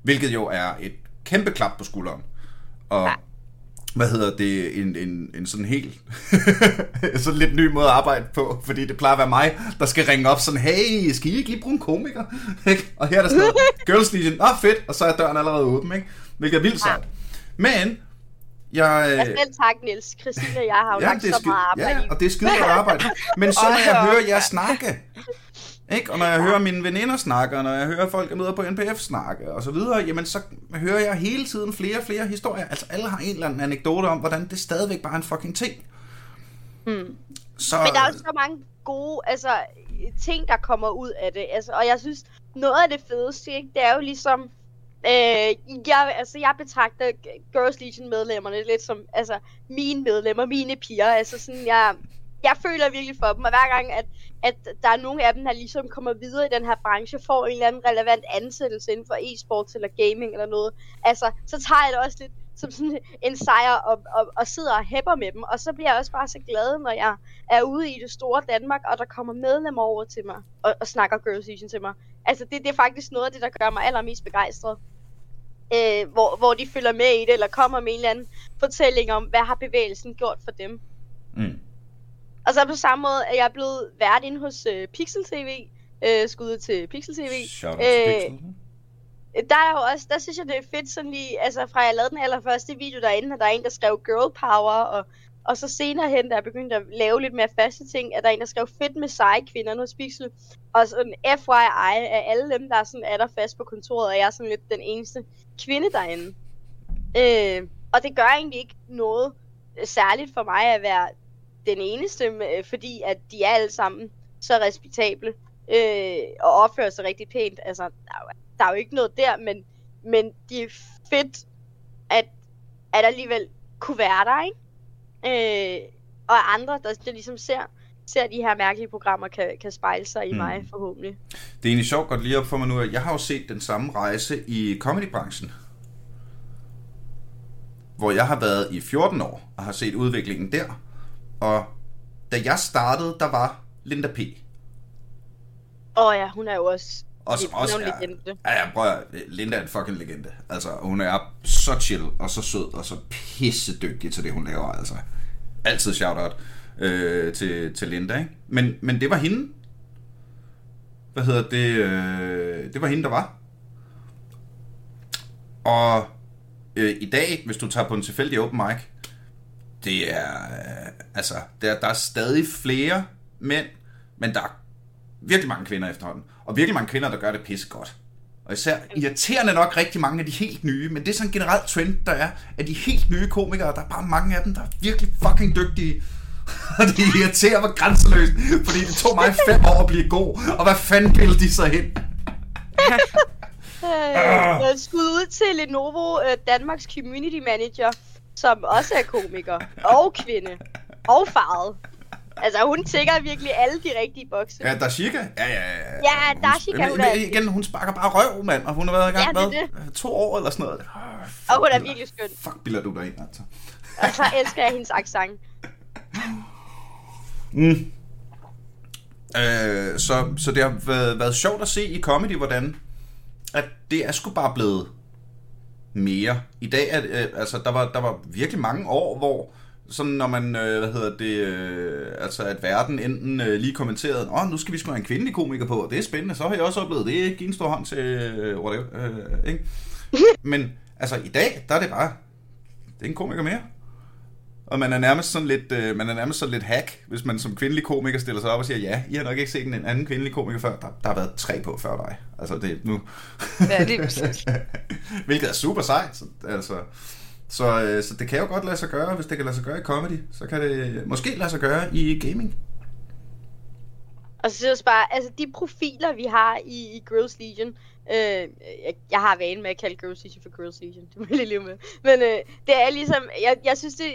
Hvilket jo er et kæmpe klap på skulderen. Og. Hvad hedder det, en, en, en sådan helt, [laughs] sådan lidt ny måde at arbejde på, fordi det plejer at være mig, der skal ringe op sådan, hey, skal I ikke lige bruge en komiker? [laughs] Og her er der sådan [laughs] Girls Legion, åh fedt, og så er døren allerede åben, ikke? hvilket er vildt sejt. Men, jeg... Ja, selv tak, Niels. Christine og jeg har jo Ja, lagt så meget arbejde ja, og det er skide godt arbejde. Men så når jeg hører jer snakke, ikke? og når jeg hører mine veninder snakke, og når jeg hører folk, jeg møder på NPF snakke, og så videre, jamen så hører jeg hele tiden flere og flere historier. Altså alle har en eller anden anekdote om, hvordan det stadigvæk bare er en fucking ting. Hmm. Så, Men der er jo så mange gode altså, ting, der kommer ud af det. Altså, og jeg synes, noget af det fedeste, ikke, det er jo ligesom... Øh, jeg, altså, jeg betragter Girls Legion medlemmerne lidt som altså, mine medlemmer, mine piger. Altså, sådan, jeg, jeg føler virkelig for dem, og hver gang, at, at der er nogle af dem, der ligesom kommer videre i den her branche, får en eller anden relevant ansættelse inden for e-sports eller gaming eller noget, altså, så tager jeg det også lidt som sådan en sejr og, og, og sidder og hæpper med dem. Og så bliver jeg også bare så glad, når jeg er ude i det store Danmark, og der kommer medlemmer over til mig og, og snakker Girls Season til mig. Altså, det, det er faktisk noget af det, der gør mig allermest begejstret. Øh, hvor, hvor de følger med i det, eller kommer med en eller anden fortælling om, hvad har bevægelsen gjort for dem. mm, og så på samme måde er jeg blevet vært inde hos øh, Pixel TV. Øh, skud til Pixel TV. shout out Øh, Pixel. Der er jo også, der synes jeg det er fedt sådan lige, altså fra jeg lavede den allerførste video derinde, at der er en, der skrev girl power, og, og så senere hen, da jeg begyndte at lave lidt mere faste ting, at der er en, der skrev fedt med seje kvinder hos Pixel. Og sådan FYI af alle dem, der sådan er der fast på kontoret, og jeg er sådan lidt den eneste kvinde derinde. Øh, og det gør egentlig ikke noget særligt for mig at være den eneste, øh, fordi at de er alle sammen så respektable øh, og opfører sig rigtig pænt. Altså, der er, jo, der er jo ikke noget der, men, men det er fedt, at, at alligevel kunne være der, ikke? Øh, og andre, der, der ligesom ser, ser de her mærkelige programmer, kan, kan spejle sig i Mm. mig forhåbentlig. Det er egentlig sjovt godt lige op for mig nu, at jeg har jo set den samme rejse i comedybranchen. Hvor jeg har været i 14 år og har set udviklingen der. Og da jeg startede, der var Linda P. Åh oh, ja, hun er jo også, Og som også er, legende. ja, ja, prøv at, Linda er en fucking legende. Altså, hun er så chill og så sød og så pisse dygtig til det, hun laver. Altså, altid shout-out øh, til, til Linda, ikke? Men, men det var hende. Hvad hedder det? Øh, det var hende, der var. Og øh, i dag, hvis du tager på en tilfældig open mic, det er, øh, altså, der, der er stadig flere mænd, men der er virkelig mange kvinder efterhånden. Og virkelig mange kvinder, der gør det pisse godt. Og især irriterende nok rigtig mange af de helt nye, men det er sådan en generelt trend, der er, at de helt nye komikere, der er bare mange af dem, der er virkelig fucking dygtige. [laughs] Og det irriterer mig grænseløst, fordi det tog mig fem år at blive god, og hvad fanden ville de så hen? [laughs] Øh. Skud ud til Lenovo, øh, Danmarks community manager, som også er komiker og kvinde og farvet. Altså, hun tækker virkelig alle de rigtige bokse. Ja, Dashika? Ja, ja, ja. Ja, Dashika, hun men, er- igen, hun sparker bare røv, mand, og hun har været i gang Ja, det med to år eller sådan noget. Oh, Og hun er virkelig skøn. Fuck, bilder du dig ind, altså. Og så elsker jeg hendes accent. Mm. Øh, så, så det har været, været sjovt at se i comedy, hvordan at det er sgu bare blevet mere. I dag er øh, altså der var, der var virkelig mange år, hvor sådan når man, øh, hvad hedder det, øh, altså at verden enten øh, lige kommenterede, åh, nu skal vi sgu have en kvindelig komiker på, og det er spændende, så har jeg også oplevet det, giv en stor hånd til, øh, whatever, øh, ikke? [laughs] Men altså i dag, der er det bare, det er en komiker mere. Og man er nærmest sådan lidt, øh, man er nærmest sådan lidt hack, hvis man som kvindelig komiker stiller sig op og siger, ja, I har nok ikke set en anden kvindelig komiker før. Der, der har været tre på før dig. Altså det er nu. Ja, lige præcis. [laughs] Hvilket er super sejt. Så, altså, så, øh, så det kan jo godt lade sig gøre, hvis det kan lade sig gøre i comedy. Så kan det måske lade sig gøre i gaming. Og så synes jeg også bare, altså de profiler, vi har i, i Girls Legion, øh, jeg, jeg har vanen med at kalde Girls Legion for Girls Legion, [laughs] det må jeg lige leve med. Men øh, det er ligesom, jeg, jeg synes det,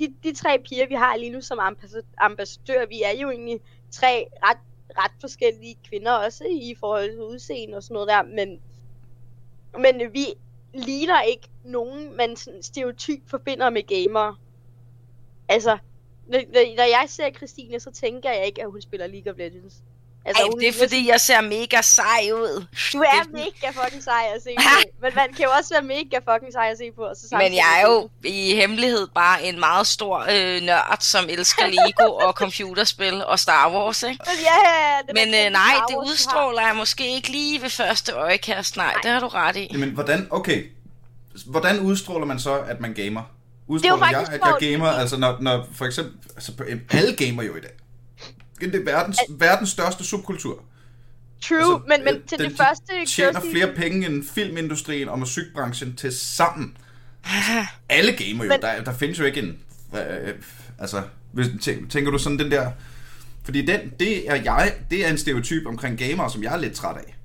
de, de tre piger, vi har lige nu som ambassadør, vi er jo egentlig tre ret, ret forskellige kvinder også i forhold til udseende og sådan noget der, men, men vi ligner ikke nogen, man sådan stereotyp forbinder med gamere. Altså, når- når jeg ser Christine, så tænker jeg ikke, at hun spiller League of Legends. Altså, Ej, det er fordi, jeg ser mega sej ud. Du er det- mega fucking sej at se [laughs] på. Men man kan jo også være mega fucking sej at se på. Og så Men jeg er jo i hemmelighed bare en meget stor øh, nørd, som elsker [laughs] Lego og computerspil og Star Wars, ikke? Men, ja, det Men øh, nej, det udstråler jeg måske ikke lige ved første øjekast. Nej, det har du ret i. Jamen, hvordan, okay. Hvordan udstråler man så, at man gamer? Udstråler jeg, faktisk at jeg sjovt, gamer? fordi- Altså, når, når for eksempel... Altså, alle gamer jo i dag. Det er verdens, verdens største subkultur. True, Altså, men, men øh, til den- det første... De tjener Girls' flere penge end filmindustrien og musikbranchen til sammen. Alle gamer jo. Men- Der, der findes jo ikke en... Øh, altså, hvis, tænk, tænker du sådan den der... Fordi den, det er jeg, det er en stereotyp omkring gamere, som jeg er lidt træt af.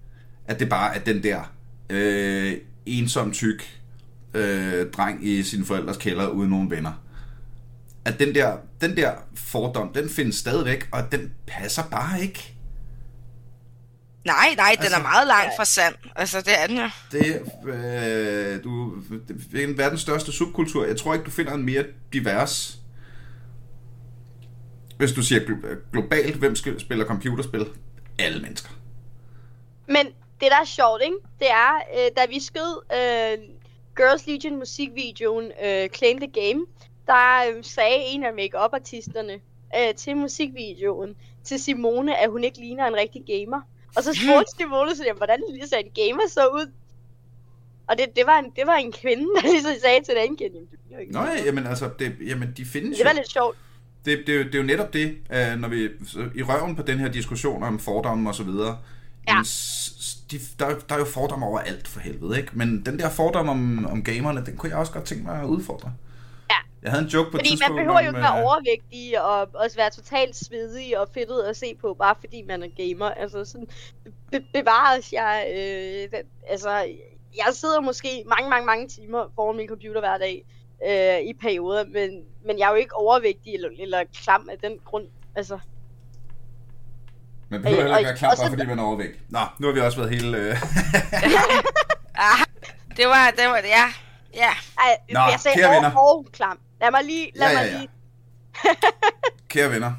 At det bare er den der øh, ensom tyk øh, dreng i sin forældres kælder uden nogen venner. At den der, den der fordom, den findes stadigvæk, og den passer bare ikke. Nej, nej, den Altså- er meget langt fra sand. Altså, det er den jo. Det, øh, du, det er en verdens største subkultur. Jeg tror ikke, du finder en mere divers. Hvis du siger glo- globalt, hvem skal- spiller computerspil? Alle mennesker. Men det, der er sjovt, ikke? Det er, øh, da vi skød øh, Girls Legion musikvideoen øh, Claim the Game, der øh, sagde en af make-up-artisterne øh, til musikvideoen til Simone, at hun ikke ligner en rigtig gamer. Og så spurgte [gasps] Simone, så, jamen, hvordan ser en gamer så ud? Og det, det, var en, det var en kvinde, der [laughs] ligesom sagde til den anden kvinde, jamen, ikke. Nå, ja, jamen altså, det, jamen, de findes Det var jo. lidt sjovt. Det, det, er jo- det er jo netop det, øh, når vi i røven på den her diskussion om fordomme og så videre. Ja. jamen, De, der, er- der er jo fordomme over alt for helvede, ikke? Men den der fordom om, om gamerne, den kunne jeg også godt tænke mig at udfordre. Ja. Jeg havde en joke på et Fordi man tidspunkt behøver jo ikke være øh, overvægtig og også være totalt svedig og fedtet at se på, bare fordi man er gamer. Altså sådan, be- bevares jeg, øh, den- altså, jeg sidder måske mange, mange, mange timer foran min computer hver dag øh, i perioder, men, men jeg er jo ikke overvægtig eller, eller klam af den grund. Altså, Man behøver Øh, heller ikke være klar, bare fordi man er overvægt. Nå, nu har vi også været helt... Øh... [laughs] Ah, det var, det var, ja. Ja, ej, Nå, jeg sagde kære venner. og, klam. Lad mig lige, lad Ja, ja, mig ja. lige. [laughs] Kære venner,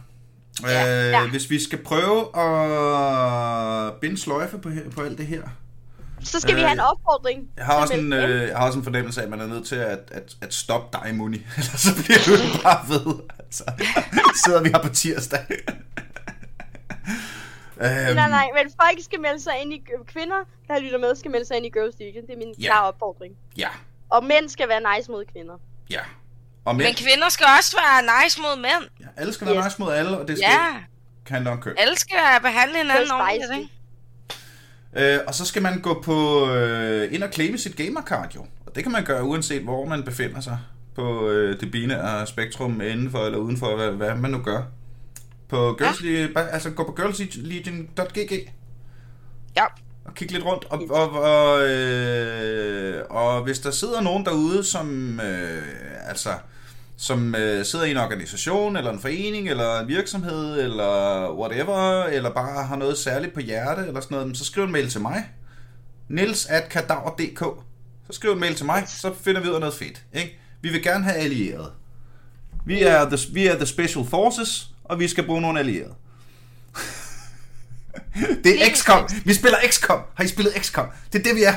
Ja, øh, ja. hvis vi skal prøve at binde sløjfe på, på alt det her, Så skal øh, vi have en Øh, opfordring. jeg har, også en, øh, jeg har også en fornemmelse af, at man er nødt til at, at, at stoppe dig, Muni. [laughs] Ellers så bliver du bare ved. Altså, [laughs] sidder vi her på tirsdag. øhm, Nej, nej, men folk skal melde sig ind i kvinder, der lytter med, skal melde sig ind i Girls Legion. Det er min Ja. klare opfordring. Ja, Og mænd skal være nice mod kvinder. ja. Og mænd, men kvinder skal også være nice mod mænd. ja, alle skal være Yes. nice mod alle, og det skal Ja, ikke handle om køn. alle skal behandle hinanden Det ordentligt, ikke? Øh, og så skal man gå på øh, ind og claime sit gamercard jo. Og det kan man gøre uanset hvor man befinder sig på øh, det binære spektrum indenfor eller udenfor, hvad, hvad man nu gør. På girls, ja. altså gå på girlslegion.gg Ja og kigge lidt rundt. Og, og, og, øh, og hvis der sidder nogen derude, som øh, altså som øh, sidder i en organisation, eller en forening, eller en virksomhed, eller whatever, eller bare har noget særligt på hjerte, eller sådan noget, så skriv en mail til mig. Nils at kadaver.dk Så skriv en mail til mig, så finder vi ud af noget fedt. Ikke? Vi vil gerne have allierede. Vi er, the, vi er the Special Forces, og vi skal bruge nogle allierede det er XCOM. Vi spiller XCOM. Har I spillet XCOM? Det er det, vi er.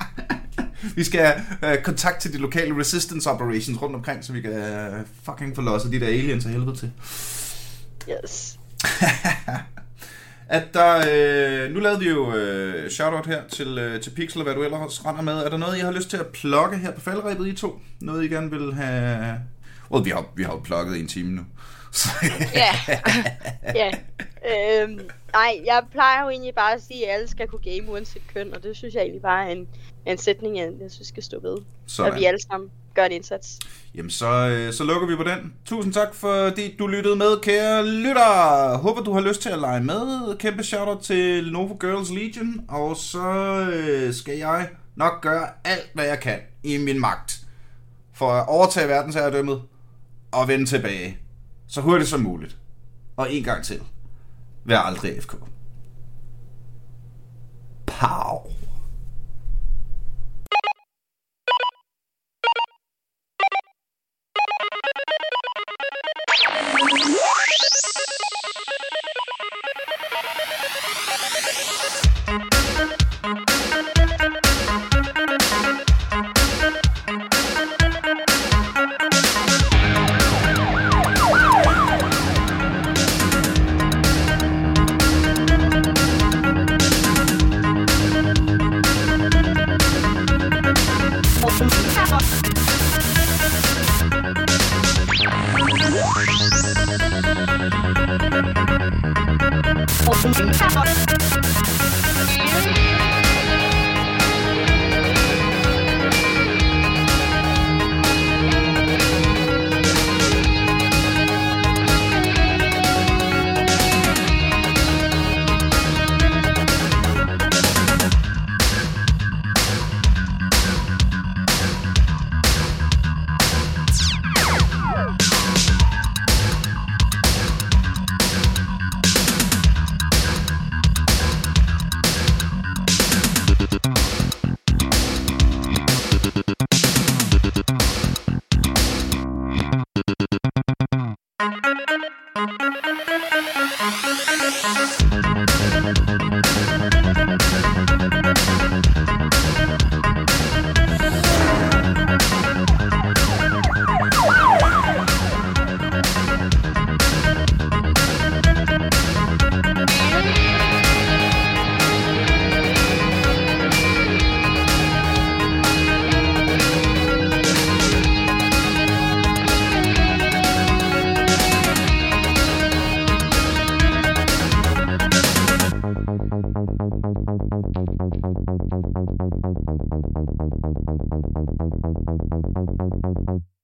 [laughs] vi skal have uh, kontakt til de lokale resistance operations rundt omkring, så vi kan uh, fucking få losset de der aliens af helvede til. Yes. [laughs] at der, øh, nu lavede vi jo øh, shoutout her til, øh, til Pixel og hvad du ellers render med. Er der noget, I har lyst til at plukke her på faldrebet, I to? Noget, I gerne vil have... Well, vi har, vi har jo plukket en time nu. [laughs] Ja. Ja. Øhm, nej, jeg plejer jo egentlig bare at sige, at alle skal kunne game uanset køn, og det synes jeg egentlig bare er en, en sætning, jeg jeg synes skal stå ved. Sådan. Og vi alle sammen gør en indsats. Jamen, så, øh, så lukker vi på den. Tusind tak, fordi du lyttede med, kære lytter. Håber, du har lyst til at lege med. Kæmpe shoutout til Lenovo Girls Legion. Og så øh, skal jeg nok gøre alt, hvad jeg kan i min magt for at overtage verdensherredømmet og vende tilbage så hurtigt som muligt. Og en gang til. Vær aldrig FK.